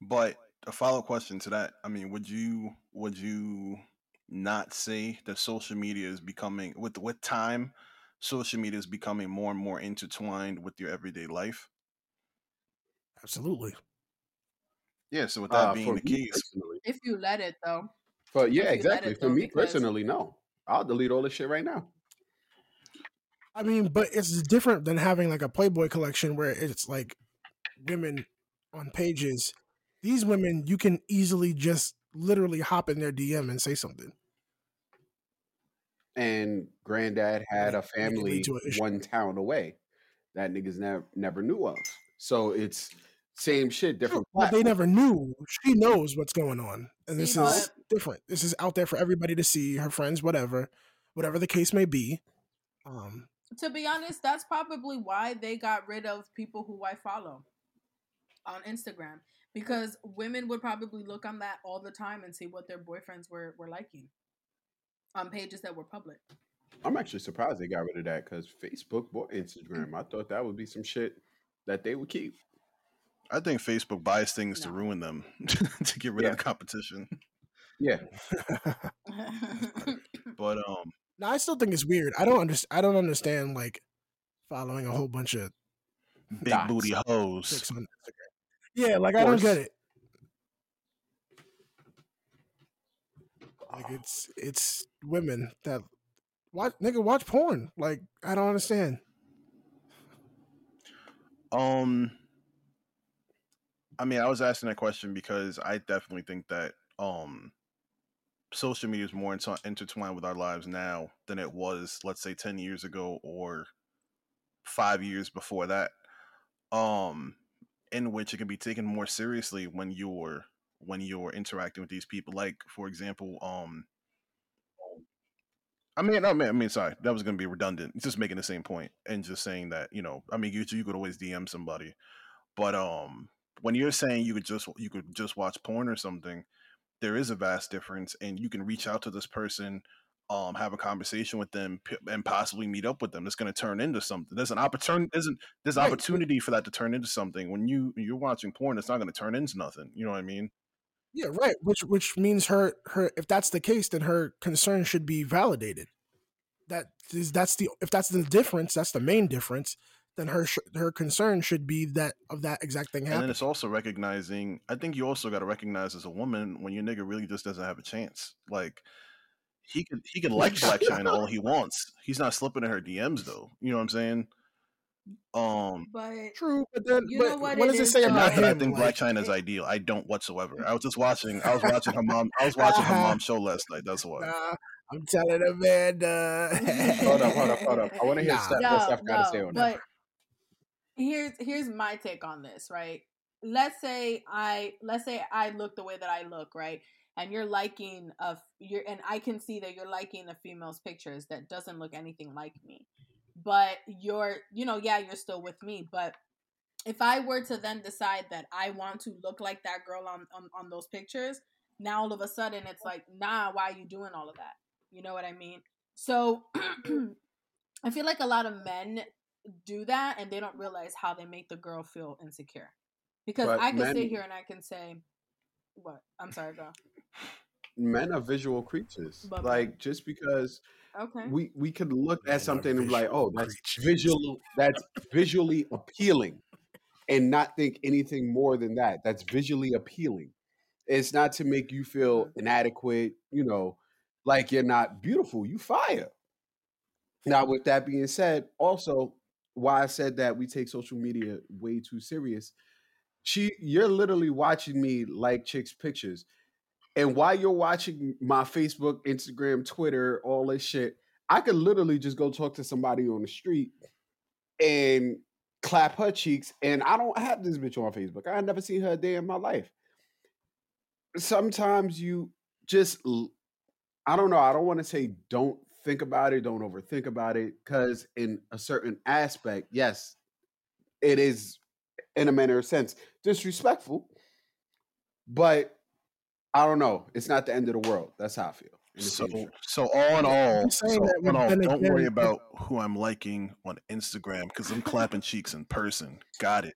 But a follow up question to that, I mean, would you would you not say that social media is becoming with with time, social media is becoming more and more intertwined with your everyday life? Absolutely. Yeah. So with that Uh, being the me case, If you let it, though. but yeah, if exactly. it, For though, me because- personally, no. I'll delete all this shit right now. I mean, but it's different than having like a Playboy collection where it's like women on pages. These women, you can easily just literally hop in their DM and say something. and granddad had a Make- make it lead family to an issue. one town away that niggas never never knew of. So it's same shit, different. But they never knew. She knows what's going on, and this See, is but- different. This is out there for everybody to see. Her friends, whatever, whatever the case may be. Um, To be honest, that's probably why they got rid of people who I follow on Instagram. Because women would probably look on that all the time and see what their boyfriends were, were liking on pages that were public. I'm actually surprised they got rid of that because Facebook bought Instagram. I thought that would be some shit that they would keep. I think Facebook buys things to ruin them to get rid Yeah. of the competition. Yeah, But um, now I still think it's weird. I don't understand. I don't understand like following a whole bunch of big Dots. booty hoes. Chicks on Instagram. Yeah, like I don't get it. Like it's it's women that watch nigga watch porn. Like I don't understand. Um, I mean, I was asking that question because I definitely think that um, social media is more inter- intertwined with our lives now than it was, let's say, ten years ago or five years before that. Um, in which it can be taken more seriously when you're when you're interacting with these people. Like, for example, um. I mean, I mean, I mean, sorry, that was going to be redundant. Just making the same point and just saying that, you know, I mean, you you could always DM somebody, but um, when you're saying you could just you could just watch porn or something, there is a vast difference, and you can reach out to this person, um, have a conversation with them, p- and possibly meet up with them. That's going to turn into something. There's an opportunity. There's an there's Right. opportunity for that to turn into something. When you you're watching porn, it's not going to turn into nothing. You know what I mean? Yeah, right. Which which means her her if that's the case, then her concern should be validated. That is that's the if that's the difference, that's the main difference. Then her sh- her concern should be that of that exact thing And then it's also recognizing. I think you also got to recognize as a woman when your nigga really just doesn't have a chance. Like he could he could like Blac Chyna all he wants. He's not slipping in her DMs though. You know what I'm saying? Um, but True, but then You but know what what it does it is, say about not that I think Blac like- Chyna's ideal. I don't whatsoever. I was just watching. I was watching her mom. I was watching her mom's show last night. That's why. Nah, I'm telling Amanda. hold up, hold up, hold up. I want to hear Nah. Steph, what no, Steph got to say no, on that. but here's here's my take on this, right? Let's say I let's say I look the way that I look, right? And you're liking a you're and I can see that you're liking a female's pictures that doesn't look anything like me. But you're you know, yeah, you're still with me, but if I were to then decide that I want to look like that girl on, on, on those pictures, now all of a sudden it's like, nah, why are you doing all of that? You know what I mean? So I feel like a lot of men do that and they don't realize how they make the girl feel insecure. Because But I can men- sit here and I can say, what? I'm sorry, girl. Men are visual creatures. But- like just because Okay. we we could look Men at something and be like, oh, that's creatures. visual, that's visually appealing, and not think anything more than that. That's visually appealing. It's not to make you feel inadequate, you know, like you're not beautiful. You fire. Now, with that being said, also why I said that we take social media way too serious. She, you're literally watching me like chicks' pictures, and while you're watching my Facebook, Instagram, Twitter, all this shit, I could literally just go talk to somebody on the street and clap her cheeks. And I don't have this bitch on Facebook. I never seen her a day in my life. Sometimes you just, I don't know. I don't want to say don't think about it, don't overthink about it, because in a certain aspect, yes, it is in a manner of sense disrespectful, but I don't know. It's not the end of the world. That's how I feel. So, future. so all in all, so all in all, don't worry again- about who I'm liking on Instagram because I'm clapping cheeks in person. Got it.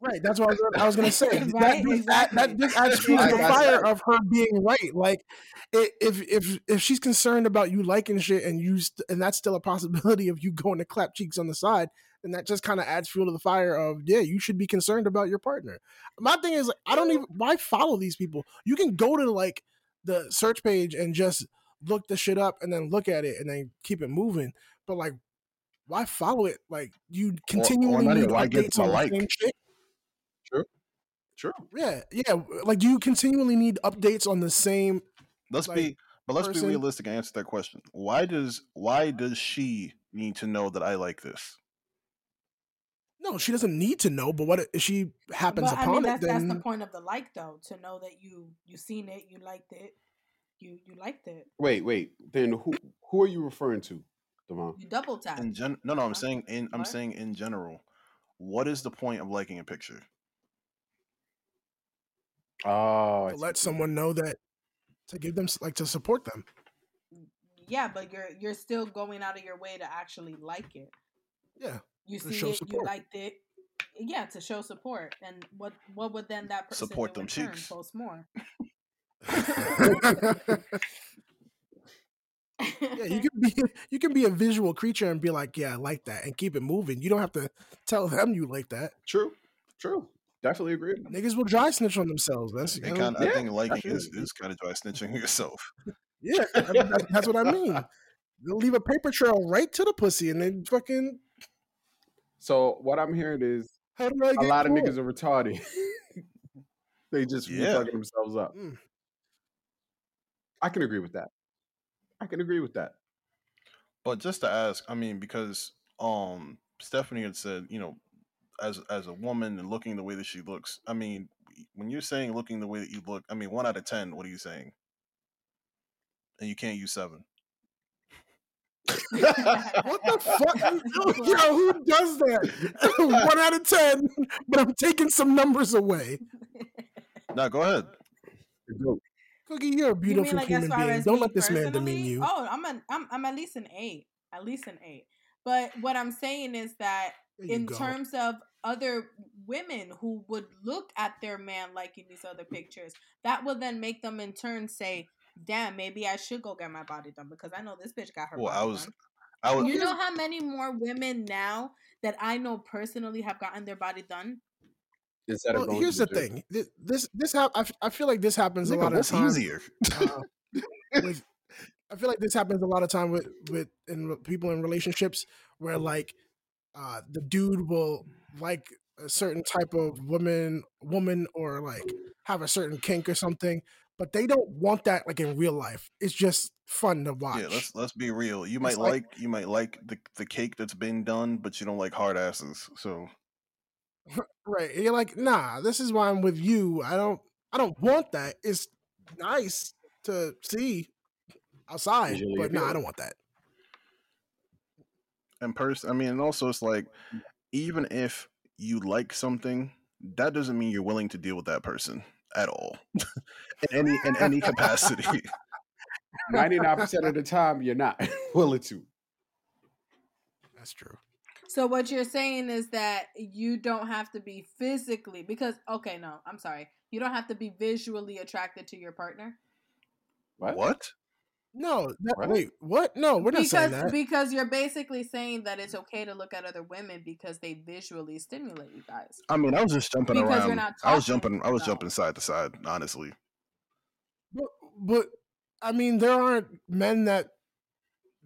Right. That's what I was, gonna- I was going to say. Right, that, just add- that exactly. just adds fuel to the That's- fire of her being right. Like, if if if she's concerned about you liking shit and you st- and that's still a possibility of you going to clap cheeks on the side, then that just kind of adds fuel to the fire of yeah, you should be concerned about your partner. My thing is, I don't even why follow these people. You can go to like the search page and just look the shit up and then look at it and then keep it moving. But like, why follow it? Like, you continually not need why give updates them on the like? same shit. True. Yeah, yeah. Like, you continually need updates on the same? Let's Like, be, but let's person- be realistic and answer that question. Why does why does she need to know that I like this? No, she doesn't need to know. But what if she happens But I upon mean, it? that's Then that's the point of the like, though, to know that you you seen it, you liked it, you you liked it, Wait, wait. Then who who are you referring to, Devon? you double tap. In gen, no, no, I'm saying in I'm What? saying in general. What is the point of liking a picture? Oh, to let someone know that to give them like to support them. Yeah, but you're you're still going out of your way to actually like it. Yeah, You see show it, you support. liked it. Yeah, to show support. And what what would then that person Support in them return cheeks. post more? yeah. You can be you can be a visual creature and be like, yeah, I like that, and keep it moving. You don't have to tell them you like that. True. True. Definitely agree. Niggas will dry snitch on themselves. That's It you know, kind, I yeah, think liking is, is kind of dry snitching yourself. yeah. I mean, that- that's what I mean. They'll leave a paper trail right to the pussy, and then fucking. So what I'm hearing is How do I a lot of niggas are retarded. they just Yeah. fucking themselves up. Mm. I can agree with that. I can agree with that. But just to ask, I mean, because um Stephanie had said, you know, as as a woman and looking the way that she looks, I mean, when you're saying looking the way that you look, I mean, one out of ten, what are you saying? And you can't use seven. What the fuck? Yo, who does that? One out of ten, but I'm taking some numbers away. Now go ahead. Cookie, you're a You beautiful mean like human as far being. as Don't me let this man personally? demean you. Oh, I'm an I'm I'm at least an eight. At least an eight. But what I'm saying is that in go. terms of other women who would look at their man liking these other pictures, that will then make them in turn say, "Damn, maybe I should go get my body done because I know this bitch got her Well, body I was, done." I was. You know how many more women now that I know personally have gotten their body done? Instead of Well, going here's the the gym. thing. This this, this hap- I, f- I feel like this happens a lot of times. easier? uh, with I feel like this happens a lot of time with with in re- people in relationships where like uh the dude will like a certain type of woman woman or like have a certain kink or something but they don't want that like in real life. It's just fun to watch Yeah, let's let's be real. You might like- like, you might like the the cake that's been done, but you don't like hard asses. So right and you're like nah this is why i'm with you. I don't i don't want that. It's nice to see outside Visually but nah i don't want that. And person, I mean, and also it's like even if you like something, that doesn't mean you're willing to deal with that person at all in any in any capacity. Ninety nine percent of the time, you're not willing to. that's true So what you're saying is that you don't have to be physically because okay, no, I'm sorry. You don't have to be visually attracted to your partner. What? what? No that, What? wait what no we're not saying because that because you're basically saying that it's okay to look at other women because they visually stimulate you guys. I mean, I was just jumping Because you're around. not I was jumping. I was no. jumping side to side. Honestly, But, but I mean, there aren't men that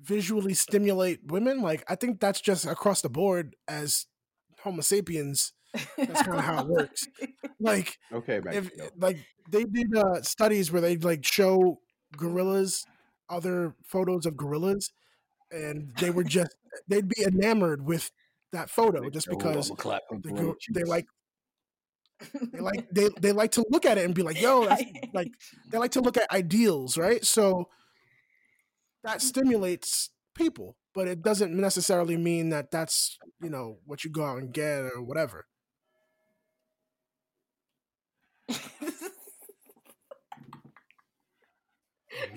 visually stimulate women. Like I think that's just across the board as Homo sapiens. That's kind of how it works. Like Okay, if like they did uh, studies where they like show gorillas other photos of gorillas and they were just they'd be enamored with that photo just because clap them the, they like they like they, they like to look at it and be like yo that's like they like to look at ideals right? So that stimulates people but it doesn't necessarily mean that that's you know what you go out and get or whatever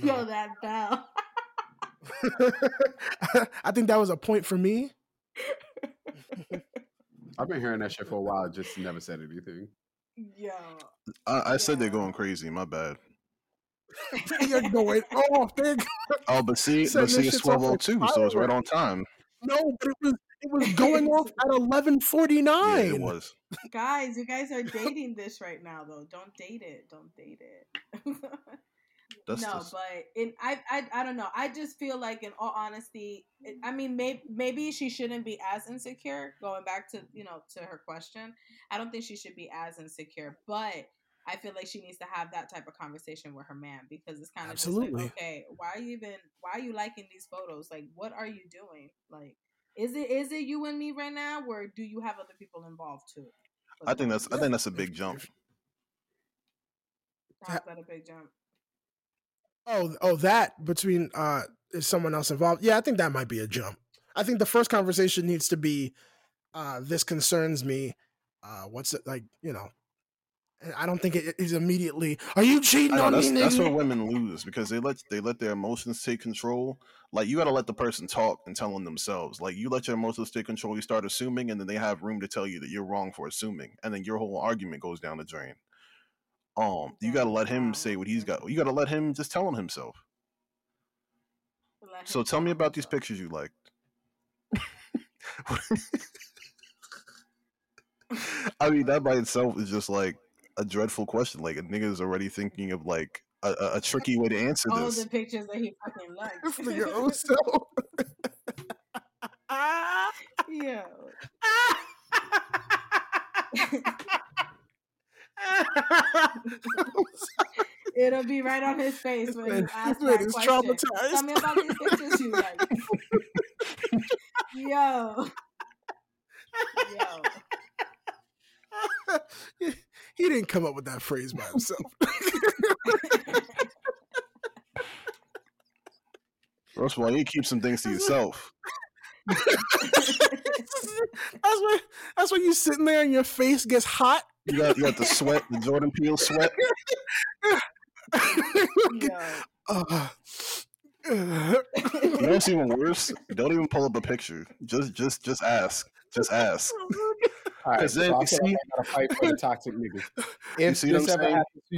Yo, that bell. i think that was a point for me I've been hearing that shit for a while, just never said anything. Yo. I, I said they're going crazy. My bad. you're going off they're Oh, but see, but see, it's shit's off twelve oh like two, so it's right on time. No, but it was it was going off at eleven forty nine. Yeah, it was. Guys, you guys are dating this right now, though. Don't date it. Don't date it. That's no, just, but in I, I I don't know. I just feel like, in all honesty, it, I mean, maybe maybe she shouldn't be as insecure. Going back to you know to her question, I don't think she should be as insecure, but I feel like she needs to have that type of conversation with her man because it's kind of Absolutely. Just like, okay, why are you even why are you liking these photos? Like, what are you doing? Like, is it is it you and me right now, or do you have other people involved too? I think that's I think that's a big jump. How's that a big jump? Oh, oh, that between uh is someone else involved? Yeah, I think that might be a jump. I think the first conversation needs to be, uh, this concerns me. Uh, what's it like? You know, I don't think it is immediately. Are you cheating know, on that's me? that's nigga?" where women lose because they let they let their emotions take control. Like you got to let the person talk and tell them themselves. Like you let your emotions take control, you start assuming, and then they have room to tell you that you're wrong for assuming, and then your whole argument goes down the drain. Um, you got to let him say what he's got. You got to let him just tell him himself. Let So him tell me about these pictures you liked. I mean, that by itself is just like a dreadful question. Like a nigga is already thinking of like a, a, a tricky way to answer All this. the pictures that he fucking likes. This nigga likes. Oso. Yo. It'll be right on his face when you Man, ask this man that is question. traumatized. Tell me about these pictures you like. Yo. Yo. he didn't come up with that phrase by himself. First of all, you keep some things to yourself. that's when that's when you sitting there and your face gets hot. You got you got the sweat, the Jordan Peele sweat. Yo. Uh, uh, You know what's even worse? Don't even pull up a picture. Just just just ask. Just ask. All right, 'Cause so then I you feel like see- I gotta fight for the toxic niggas. If see what this I'm ever saying? happens to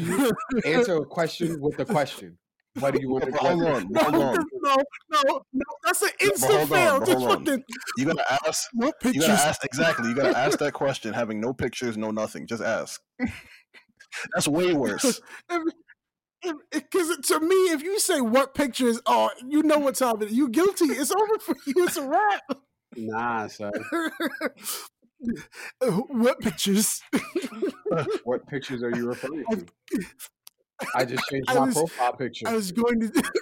you, answer a question with a question. What do you want to But hold on, no, hold on. no, no, no, that's an but instant hold fail. but Just hold fucking You gotta ask. no You gotta ask exactly. You gotta ask that question, having no pictures, no nothing. Just ask. That's way worse. Because to me, if you say what pictures, oh, you know what time it is. You guilty. It's over for you. It's a wrap. Nah, son. what pictures? What pictures are you referring to? I just changed I my was- profile picture. I was going to.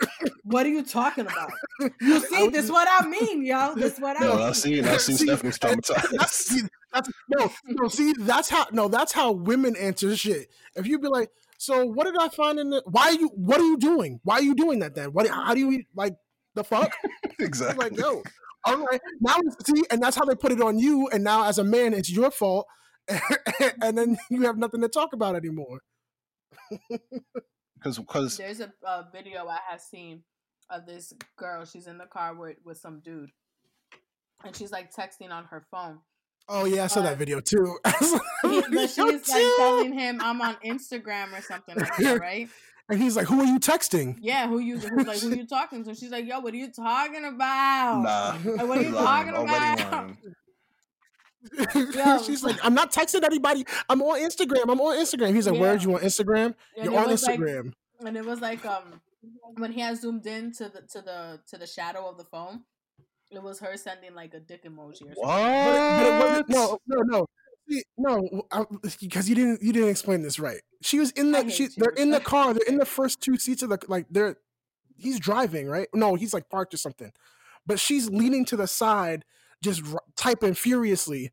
What are you talking about? You see, this what I mean, yo. This what I No, mean. I see. I see. See, Stephanie's That's, traumatized. see, that's, no, no. See, that's how. No, that's how women answer shit. If you be like, so what did I find in the? Why are you? What are you doing? Why are you doing that then? What? How do you like the fuck? Exactly. like, yo, all right. Now see, and that's how they put it on you. And now, as a man, it's your fault. and then you have nothing to talk about anymore. Because because There's a, a video I have seen of this girl. She's in the car with, with some dude. And she's like texting on her phone. Oh yeah, I saw that Uh, video too. But she's like Too. telling him I'm on Instagram or something like that, right? and he's like, "Who are you texting?" Yeah, who you who's like who you talking to? She's like, yo, what are you talking about? nah. Like, what are you talking about? She's like, "I'm not texting anybody. I'm on Instagram. I'm on Instagram." He's like, "Where are Yeah. you on Instagram? And You're on was like- Instagram." and it was like um when he has zoomed in to the to the to the shadow of the phone, it was her sending like a dick emoji or something. But, but it What? no, no, no, See, no, because you didn't you didn't explain this right. She was in the she, hate they're in the car. They're in the first two seats of the like they're he's driving right. No, he's like parked or something, but she's leaning to the side, just r- typing furiously,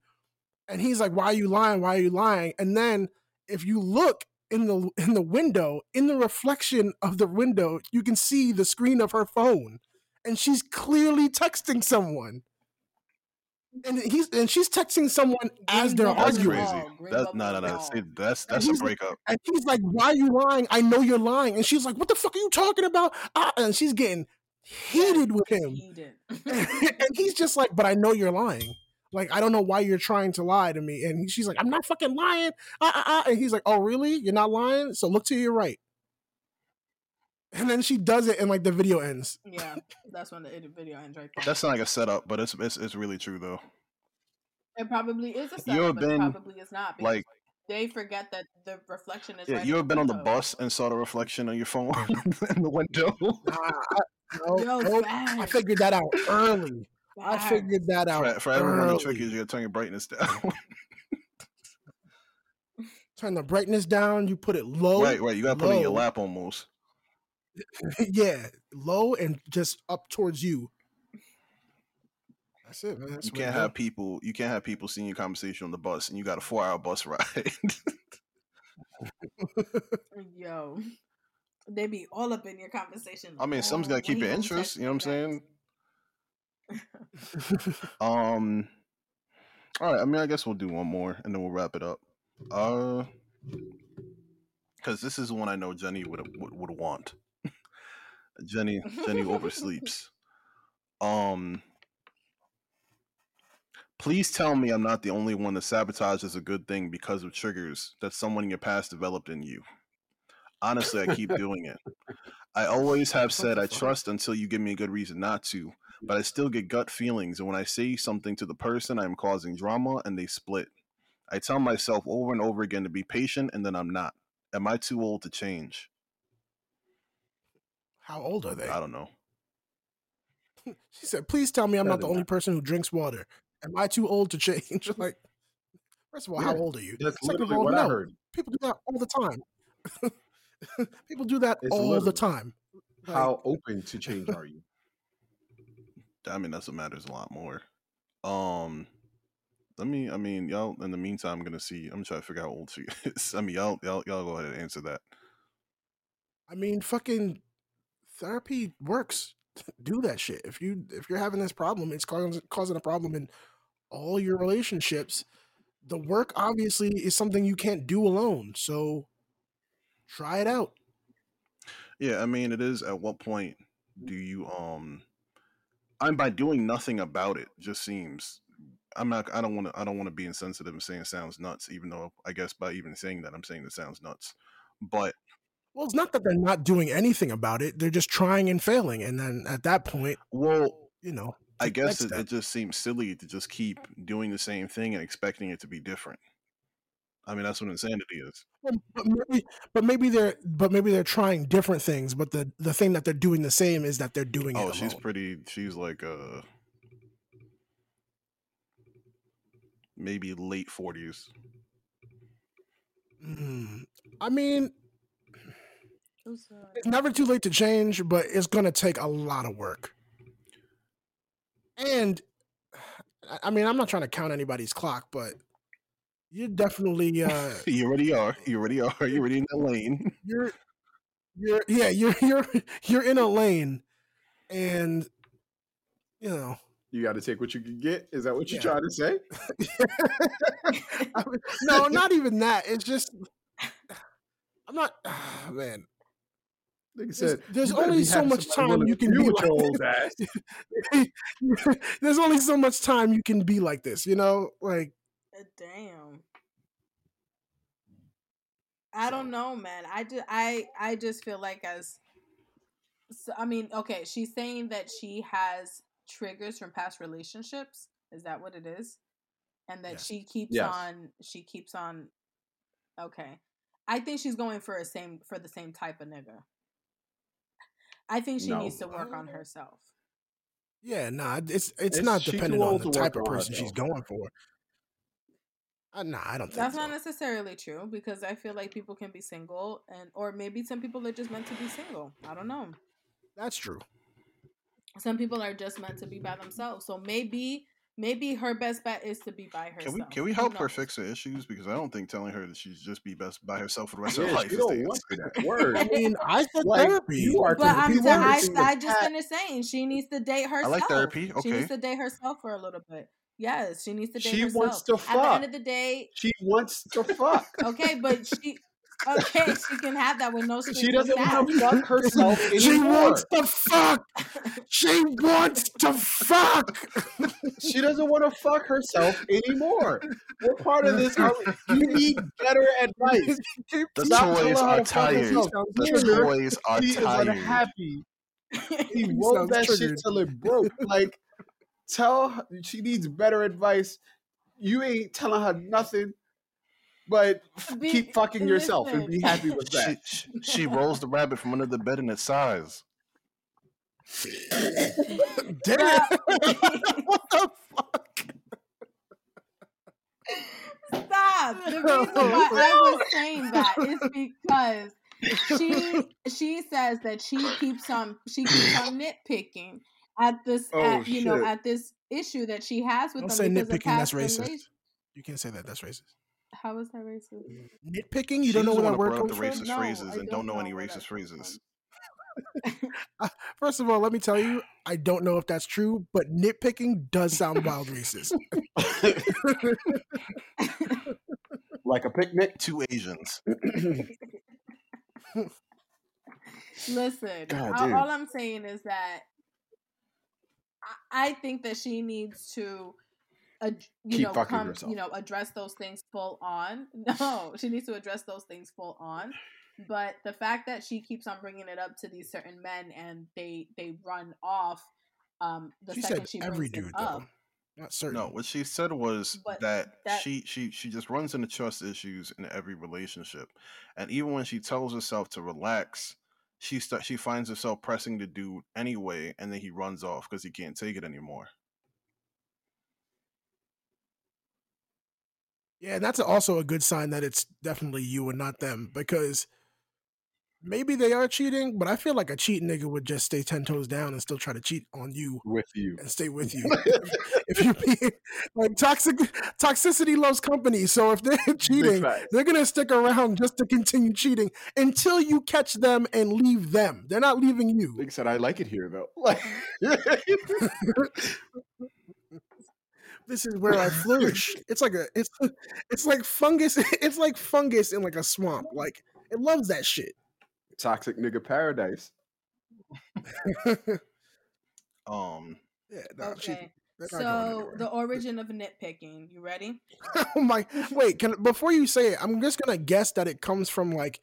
and he's like, "Why are you lying? Why are you lying?" And then if you look in the in the window, in the reflection of the window, you can see the screen of her phone, and she's clearly texting someone. And he's and she's texting someone as they're That's arguing. crazy. That's bubble no, no, no. See, that's that's a breakup. And he's like, "Why are you lying? I know you're lying." And she's like, "What the fuck are you talking about?" Ah, and she's getting heated with him, Heated. and he's just like, "But I know you're lying. Like, I don't know why you're trying to lie to me." And she's like, "I'm not fucking lying." Ah, ah, ah. And he's like, "Oh, really? You're not lying? So look to your right." And then she does it, and like the video ends. yeah, that's when the video ends right there. That's not like a setup, but it's it's, it's really true though. it probably is a setup, you have but it been, probably is not. Like, they forget that the reflection is. yeah, right you in ever been on the window. bus and saw the reflection on your phone in the window? I, no, Yo, nope. I figured that out early. I figured that out For, for everyone, the trick early. is you gotta turn your brightness down. Turn the brightness down. You put it low. right, right. You gotta put it in your lap almost. yeah, low and just up towards you. That's it, man. That's You the way to can't have people. You can't have people seeing your conversation on the bus, and you got a four-hour bus ride. Yo, they be all up in your conversation. I mean, someone's gotta "Oh, keep your interest. You know what I'm saying? Um. All right. I mean, I guess we'll do one more, and then we'll wrap it up. Uh, because this is one I know Jenny would would, would want. Jenny Jenny oversleeps. Um. Please tell me I'm not the only one that sabotages a good thing because of triggers that someone in your past developed in you. Honestly, I keep doing it. I always have said I trust until you give me a good reason not to, but I still get gut feelings. And when I say something to the person, I'm causing drama and they split. I tell myself over and over again to be patient, and then I'm not. Am I too old to change? How old are they? I don't know. She said, "Please tell me I'm not the only person who drinks water. Am I too old to change?" like, first of all, how old are you? That's Second of literally all, what I no. heard. People do that all the time. People do that It's all the time. Like, How open to change are you? I mean, that's what matters a lot more. Um, let me. I mean, y'all. In the meantime, I'm gonna see. I'm gonna try to figure out how old she is. I mean, y'all, y'all, y'all go ahead and answer that. I mean, fucking therapy works. Do that shit. If you if you're having this problem, it's causing causing a problem in all your relationships. The work obviously is something you can't do alone. So try it out. Yeah, I mean, it is. At what point do you um? I'm by doing nothing about it. Just seems. I'm not. I don't want to. I don't want to be insensitive and saying it sounds nuts. Even though I guess by even saying that, I'm saying it sounds nuts. But Well, it's not that they're not doing anything about it. They're just trying and failing. And then at that point, well, you know, I guess it, it just seems silly to just keep doing the same thing and expecting it to be different. I mean, that's what insanity is. But maybe, but maybe they're but maybe they're trying different things. But the the thing that they're doing the same is that they're doing it Oh, alone. she's pretty. She's like uh maybe late forties. Mm, I mean, it's never too late to change, but it's gonna take a lot of work. And I- mean, I'm not trying to count anybody's clock, but you're definitely uh You already are. You already are. You're already in the lane. you're you're yeah you're you're you're in a lane, and you know You got to take what you can get. Is that what you're Yeah. trying to say? I mean, no, not even that. It's just I'm not man. Like I There's, said, there's you better only so much time you can deal be with your like old ass. there's only so much time you can be like this, you know? Like Uh, Damn. I don't know, man. I just I I just feel like as so, I mean, okay, she's saying that she has triggers from past relationships. Is that what it is? And that Yes. she keeps Yes. on she keeps on Okay. I think she's going for a same for the same type of nigga. I think she No. needs to work on herself. Yeah, nah, it's it's, It's- not dependent on the type of person she's going for. Uh, nah, I don't think That's so. not necessarily true because I feel like people can be single and or maybe some people are just meant to be single. I don't know. That's true. Some people are just meant to be by themselves. So maybe maybe her best bet is to be by herself. Can we can we help her fix her issues? Because I don't think telling her that she's just be best by herself for the rest of her life she is the don't want answer. that word. I mean, I said Like, therapy. you are But I'm People t- I, listen I just Pat- finished saying she needs to date herself. I like therapy. Okay, She needs to date herself for a little bit. Yes, she needs to date She herself. wants to fuck. At the end of the day, She wants to fuck. okay, but she okay, she can have that with no strings She doesn't want to fuck herself anymore. she wants to fuck. She wants to fuck. She doesn't want to fuck herself anymore. We're part of this. Are You need better advice. The Stop telling toys are to fuck tired. herself. The Here, toys are She is tired. unhappy. He He rolled sounds that shit till it broke. Like, tell her she needs better advice. You ain't telling her nothing, but Be- keep fucking yourself and be happy with that. she, she rolls the rabbit from under the bed and it sighs. Damn. what the fuck? Stop. The reason why I was saying that is because she she says that she keeps on she keeps on nitpicking at this Oh, at, you know at this issue that she has with Don't them say nitpicking. That's racist. rela- You can't say that. That's racist. How is that racist? Mm, nitpicking. You She don't know doesn't where that wanna word comes up the racist No, phrases I and don't don't know know any racist phrases. Uh, first of all, let me tell you, I don't know if that's true, but nitpicking does sound wild racist. like a picnic. Two Asians. Listen, God all, all I'm saying is that I, I think that she needs to, ad- you Keep know, fucking come, herself. you know, address those things full on. No, she needs to address those things full on. But the fact that she keeps on bringing it up to these certain men and they they run off, um, the she second said she every brings dude it up. not certain. No, what she said was that, that- she she she just runs into trust issues in every relationship, and even when she tells herself to relax, she st- she finds herself pressing the dude anyway, and then he runs off because he can't take it anymore. Yeah, and that's also a good sign that it's definitely you and not them because maybe they are cheating, but I feel like a cheat nigga would just stay ten toes down and still try to cheat on you with you. and stay with you. if you're being like toxic, toxicity loves company. So if they're cheating, they're gonna stick around just to continue cheating until you catch them and leave them. They're not leaving you. Like I said, I like it here though. Like, This is where I flourish. It's like a it's it's like fungus. It's like fungus in like a swamp. Like it loves that shit. toxic nigga paradise. Um, Yeah, no, Okay. they're not going So the origin of nitpicking. You ready? oh my wait can before you say it i'm just gonna guess that it comes from like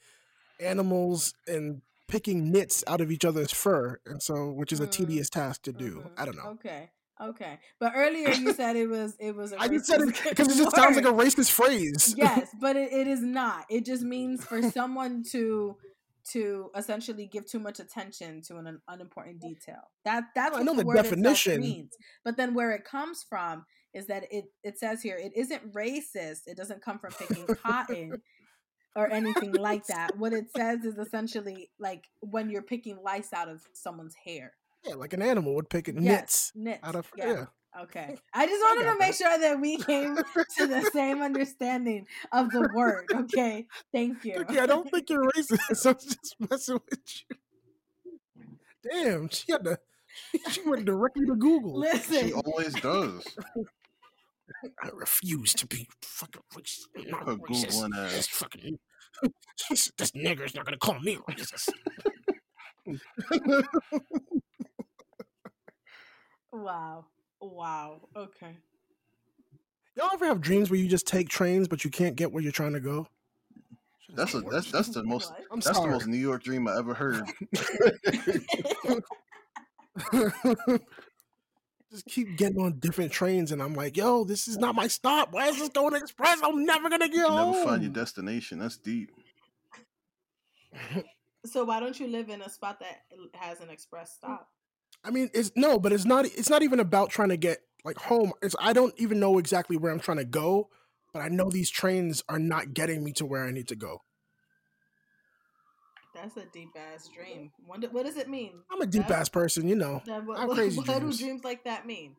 animals and picking nits out of each other's fur and so which is a Mm, tedious task to do Mhm. i don't know Okay. Okay. But earlier you said it was it was a i just said it because it just sounds like a racist phrase yes, but it, it is not. It just means for someone to to essentially give too much attention to an un- unimportant detail. That that's I what know the, the definition. means. But then where it comes from is that it it says here it isn't racist. It doesn't come from picking cotton or anything like that. What it says is essentially like when you're picking lice out of someone's hair. Yeah like an animal would pick it Yes, nits nits. out of yeah. yeah, Okay. I just wanted got to make that. sure that we came to the same understanding of the word. Okay. Thank you. okay i don't think you're racist i'm just messing with you damn she had to she went directly to google Listen. she Listen. always does. i refuse to be fucking racist I'm not Her racist. googling ass. This fucking this nigger's not gonna call me racist. Wow. Wow. Okay. Y'all ever have dreams where you just take trains but you can't get where you're trying to go? That's the a, that's that's the most I'm that's the most New York dream I ever heard. just keep getting on different trains and I'm like, yo, this is not my stop. Why is this going express? I'm never gonna get You home. never find your destination. That's deep. So why don't you live in a spot that has an express stop? I mean, it's no, but it's not. It's not even about trying to get like home. It's I don't even know exactly where I'm trying to go, but I know these trains are not getting me to where I need to go. That's a deep ass dream. What, what does it mean? I'm a deep ass person, you know. that- what, I have what- crazy what do dreams. dreams like that mean?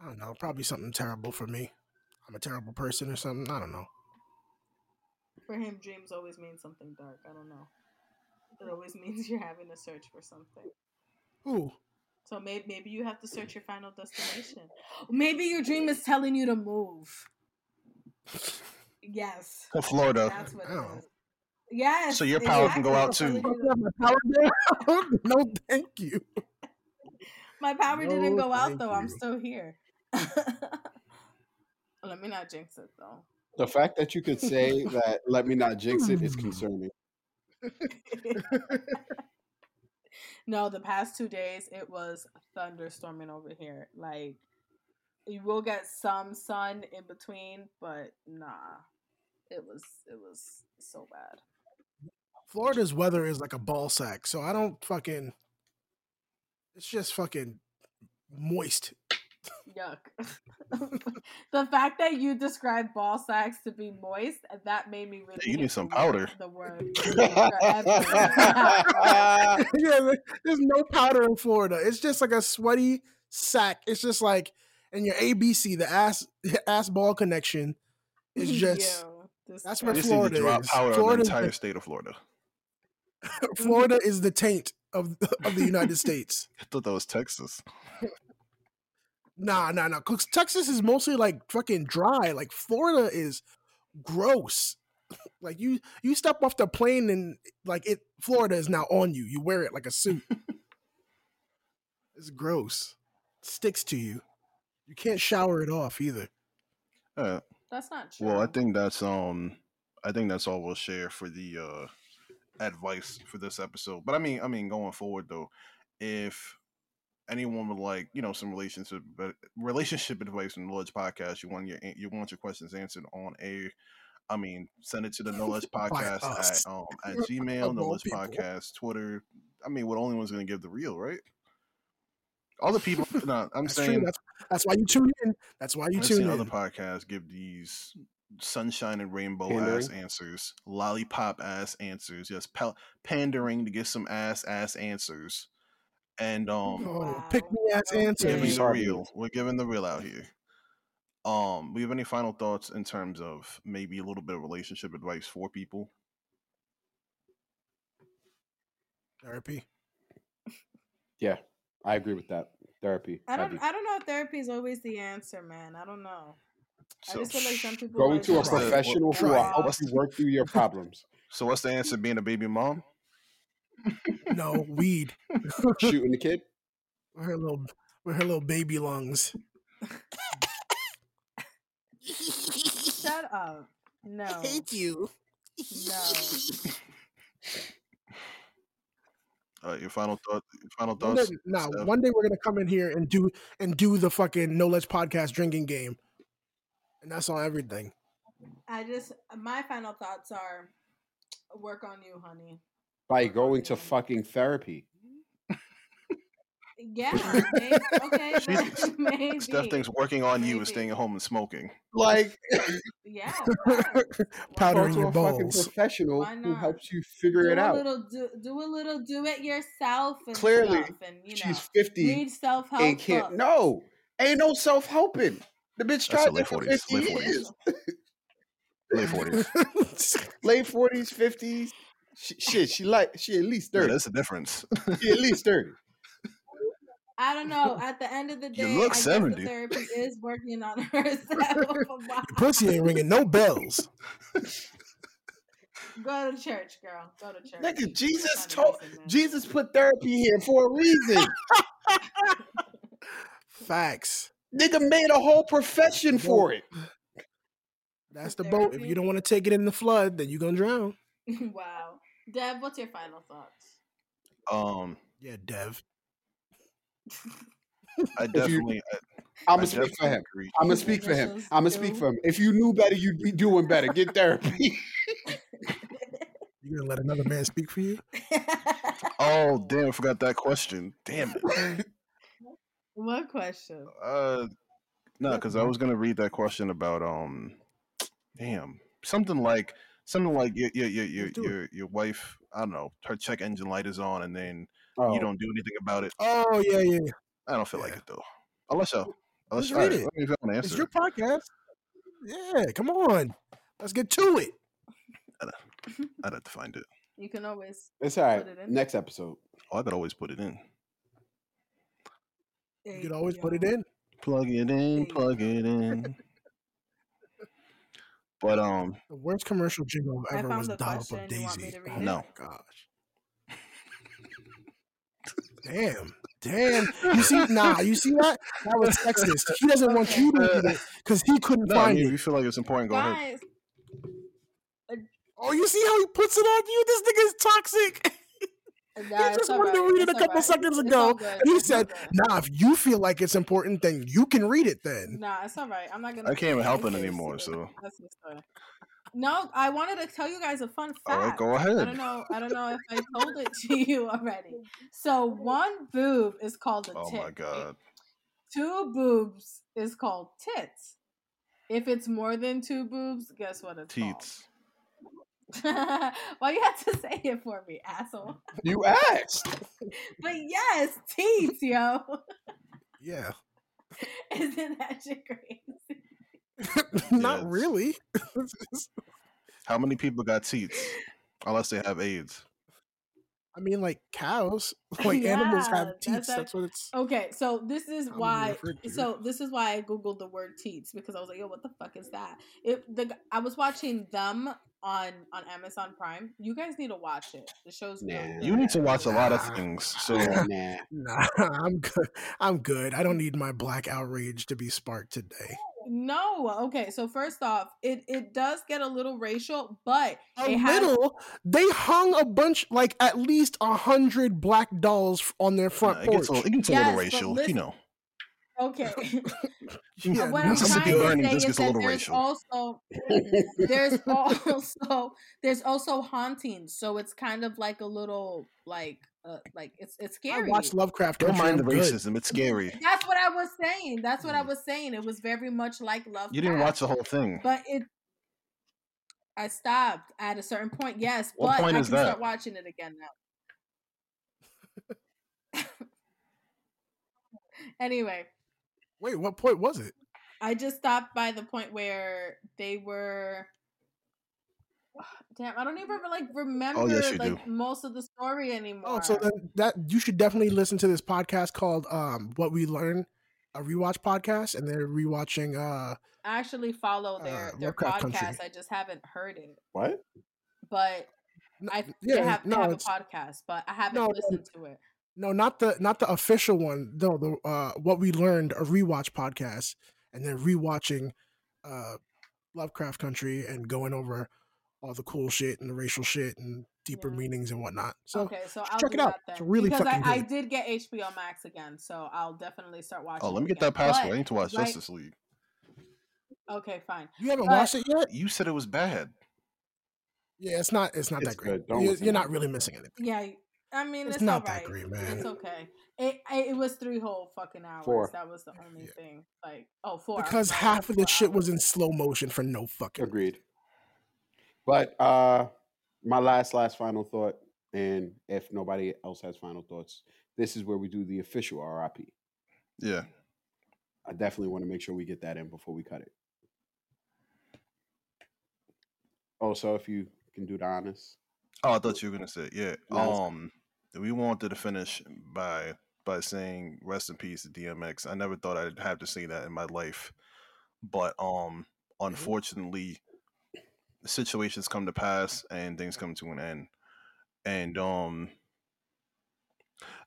I don't know. Probably something terrible for me. I'm a terrible person or something. I don't know. For him, dreams always mean something dark. I don't know. It always means you're having to search for something. Ooh, So maybe maybe you have to search your final destination. Maybe your dream is telling you to move. Yes, To Florida. that's what Ow. it is. Yes. So your power can go out, too. Telling you to- Power down? no, thank you. My power didn't go out thank though. I'm still here. Let me not jinx it though. The fact that you could say that "let me not jinx it" is concerning. No, the past two days it was thunderstorming over here. Like you will get some sun in between, but nah. It was it was so bad. Florida's weather is like a ball sack, so I don't fucking. It's just fucking moist. Yuck. the fact that you described ball sacks to be moist, that made me really you need some powder. The word. yeah, there's no powder in Florida. It's just like a sweaty sack. It's just like, and your ABC, the ass ass ball connection, is just Yo, this that's where They to Florida drop is. powder on Florida- the entire state of Florida. Florida is the taint of of the United States. I thought that was Texas. Nah, nah, Because Texas is mostly like fucking dry. Like Florida is gross. Like you, you step off the plane and like it. Florida is now on you. You wear it like a suit. it's gross. sticks to you. You can't shower it off either. Uh, That's not true. well, I think that's um, I think that's all we'll share for the uh advice for this episode. But I mean, I mean, going forward though, if anyone would like, you know, some relationship but relationship advice in the Noledge Podcast, you want your you want your questions answered on a I mean, send it to the Noledge Podcast at um at Gmail, Noledge people. Podcast, Twitter. I mean, we're only one's gonna give the real, right? All the people, no, I'm That's saying That's that's why you tune in. That's why you I've tune in. other podcasts give these sunshine and rainbow Pandering? ass answers, lollipop ass answers, just pal- pandering to get some ass ass answers, and um, Oh, pick me ass Okay. answers. giving the real. We're giving the real out here. Um, we have any final thoughts in terms of maybe a little bit of relationship advice for people? Therapy. Yeah, I agree with that. Therapy. I don't. heavy. I don't know if therapy is always the answer, man. I don't know. I just feel like some people Going to a professional who will Try it. help you work through your problems. so what's the answer? Being a baby mom? No weed. Shooting the kid. With her little, with her little baby lungs. Shut up. No. Thank you. No. Uh, your final thought. Your final One thoughts. day, nah, one day we're gonna come in here and do and do the fucking Noledge podcast drinking game, and that's on everything. I just my final thoughts are work on you, honey. By going to fucking therapy. Yeah. Maybe, okay. She's- maybe. Steph thinks working on you is staying at home and smoking. Like Yeah. Powdering go to your a fucking balls. professional who helps you figure do it a out. little do, do a little do it yourself and Clearly, and you know She's 50 need self help. and can't. No, ain't no self helping. The bitch tried a late 40s, late 40s. Late forties. Late 40s, 50s. She, shit, she like she at least Yeah, 30. that's the difference. she at least 30. I don't know. At the end of the day, You day, look I 70. guess the therapy is working on herself. Pussy ain't ringing no bells. Go to church, girl. Go to church. Nigga, Jesus told. Jesus put therapy here for a reason. Facts. Nigga made a whole profession for it. That's the boat. If you don't want to take it in the flood, then you're gonna drown. wow. Dev, what's your final thoughts? Um, Yeah, Dev. I definitely. I, I'm gonna speak for him. agree. I'm gonna speak for him. I'm gonna speak for him. If you knew better, you'd be doing better. Get therapy. You gonna let another man speak for you? Oh damn, I forgot that question. Damn it. what question? Uh, no, Yeah, because I was gonna read that question about um, damn, something like something like your your your your Let's do it. your, your wife. I don't know. Her check engine light is on, and then Oh, you don't do anything about it. Oh yeah, yeah. yeah. I don't feel like it though. Unless y'all, unless Just all right, read it. let me if you want to It's answer. your podcast. Yeah, come on. Let's get to it. I'd have to find it. You can always. it's all right. Put it in. Next episode. Oh, I could always put it in. You could always put it in. Plug it in. Plug it in. But um, The worst commercial jingle I ever was the Dollop question. of You want me Daisy. to Oh it? No. gosh. Damn. Damn. You see, nah, you see that? That was sexist. He doesn't want you to read it because he couldn't no, find you. it. you feel like it's important, go ahead. Oh, you see how he puts it on you? This nigga is toxic. Nah, it's just all wanted to right, read it a couple right. seconds ago, all he it's said, good. Nah, if you feel like it's important, then you can read it then. Nah, it's all right. I'm not gonna. I can't even help it anymore. so So that's the story. No, I wanted to tell you guys a fun fact. all right, go I don't know. I don't know if I told it to you already. So one boob is called a Oh tit. my right? god. Two boobs is called tits. If it's more than two boobs, guess what it's Teats. called? Why you have to say it for me, asshole? You asked. But yes, teats, yo. Yeah. Isn't that shit crazy? Not Yes. really. How many people got teats? Unless they have AIDS. I mean, like cows, like animals Yeah, have that's teats. a- That's what it's. Okay, so this is Commonly why. So this is why I googled the word teats because I was like, "Yo, what the fuck is that?" It the I was watching them on on Amazon Prime. You guys need to watch it. The show's Nah. good. You need to watch a lot of things. So nah. Nah, I'm good. I'm good. I don't need my black outrage to be sparked today. No, okay. So first off, it it does get a little racial, but A it has little. They hung a bunch, like at least a hundred black dolls on their front nah, it gets a, porch. it gets a Yes, little but racial, you know. Okay. Yeah, what I'm trying Burning to say is gets a that little there's racial. also there's also there's also hauntings, so it's kind of like a little like uh, like it's it's scary. I watched Lovecraft Don't mind the racism. It's scary. That's what I was saying. That's what I was saying. It was very much like love. You didn't watch the whole thing. but it. I stopped at a certain point. Yes, What but point I is can that? start watching it again now. anyway, Wait, what point was it? I just stopped by the point where they were. Damn, I don't even like remember Oh, yes, like do. most of the story anymore. Oh, so then that you should definitely listen to this podcast called um "What We Learn," a rewatch podcast, and they're rewatching. uh I actually follow their uh, their Lovecraft podcast. Country. I just haven't heard it, What? but I yeah, they have, they no, have a podcast, but I haven't no, no, listened to it. No, not the not the official one. No, the uh "What We Learned," a rewatch podcast, and they're rewatching uh Lovecraft Country and going over all the cool shit and the racial shit and deeper Yeah. meanings and whatnot. So okay, so I'll check it out. that then. It's really because fucking I, I did get HBO Max again, so I'll definitely start watching. Oh, let me get again. that password. I need to watch right- Justice League. Okay, fine. you haven't but- watched it yet? You said it was bad. Yeah, it's not. It's not It's that great. good. Don't You're, you're not really missing anything. Yeah, I mean It's it's, not that alright. great, man. It's okay. It it was three whole fucking hours. Four. That was the only Yeah. thing. Like oh four Because sorry, half of the four shit was in slow motion for no fucking. Agreed. But uh my last last final thought, and if nobody else has final thoughts, this is where we do the official RIP. Yeah. I definitely want to make sure we get that in before we cut it. Also, if you can do the honors. Oh, I thought you were gonna say yeah. Um, we wanted to finish by by saying rest in peace to DMX. I never thought I'd have to say that in my life, but um, unfortunately, situations come to pass and things come to an end, and um,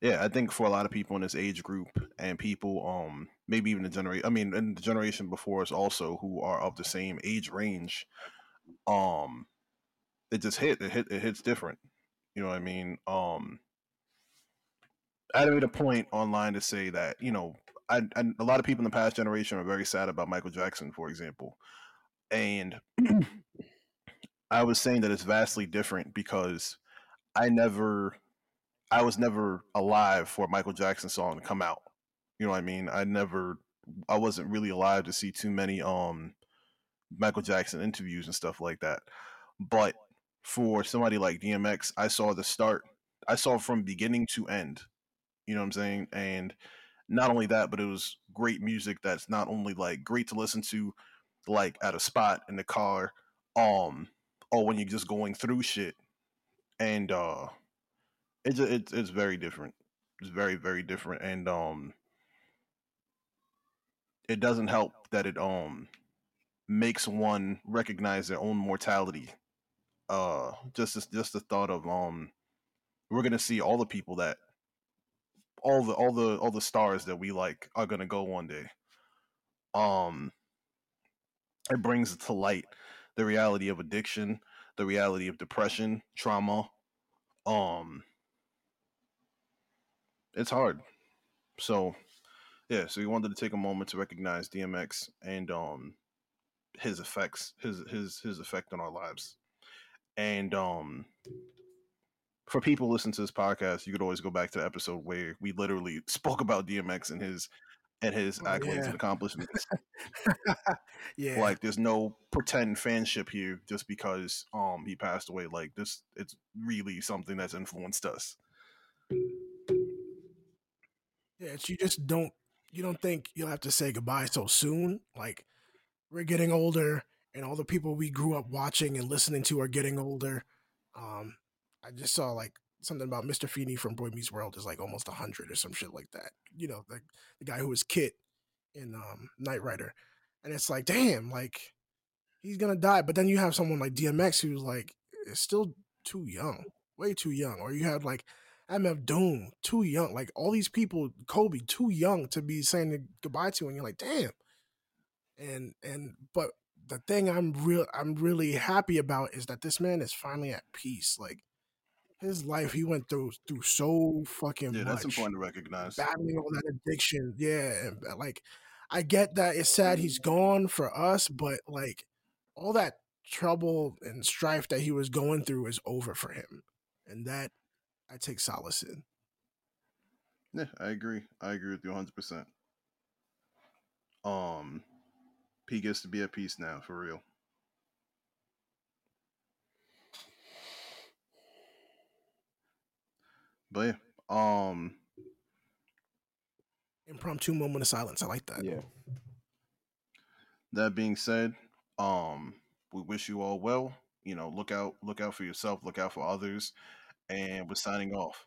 yeah, I think for a lot of people in this age group and people um maybe even the generation, I mean, and the generation before us also who are of the same age range, um, it just hit it hit it hits different you know what i mean um i made a point online to say that you know a lot of people in the past generation are very sad about michael jackson for example and I was saying that it's vastly different because I never, I was never alive for a Michael Jackson song to come out. You know what I mean? I never, I wasn't really alive to see too many um Michael Jackson interviews and stuff like that. But for somebody like DMX, I saw the start. I saw from beginning to end. You know what I'm saying? And not only that, but it was great music that's not only like great to listen to like at a spot in the car, um, or when you're just going through shit. And uh it's it's it's very different. It's very, very different. And um it doesn't help that it um makes one recognize their own mortality. Uh just just the thought of um we're gonna see all the people that all the all the all the stars that we like are gonna go one day. Um, it brings to light the reality of addiction, the reality of depression, trauma. Um, it's hard. So, yeah. So we wanted to take a moment to recognize DMX and um his effects, his his his effect on our lives, and um for people listening to this podcast, you could always go back to the episode where we literally spoke about DMX and his and his Oh, accolades yeah. and accomplishments. yeah. Like, there's no pretend fanship here just because um he passed away. Like this, it's really something that's influenced us. Yeah, it's, you just don't you don't think you'll have to say goodbye so soon. Like we're getting older, and all the people we grew up watching and listening to are getting older. Um, I just saw like something about Mr. Feeny from Boy Meets World is like almost hundred or some shit like that. You know, the the guy who was KITT in um, Knight Rider, and it's like, damn, like he's gonna die. But then you have someone like DMX who's like is still too young, way too young. Or you have like MF Doom, too young. Like all these people, Kobe, too young to be saying goodbye to, and you're like, damn. And and but the thing I'm real I'm really happy about is that this man is finally at peace. Like his life, he went through through so fucking Yeah, much that's important to recognize. battling all that addiction. Yeah, and uh, like I get that it's sad he's gone for us, but like all that trouble and strife that he was going through is over for him, and that I take solace in. Yeah, I agree. I agree with you 100. percent Um, P gets to be at peace now, for real. But yeah, um, Impromptu moment of silence. I like that. Yeah. that being said, um, we wish you all well. You know, look out, look out for yourself, look out for others, and we're signing off.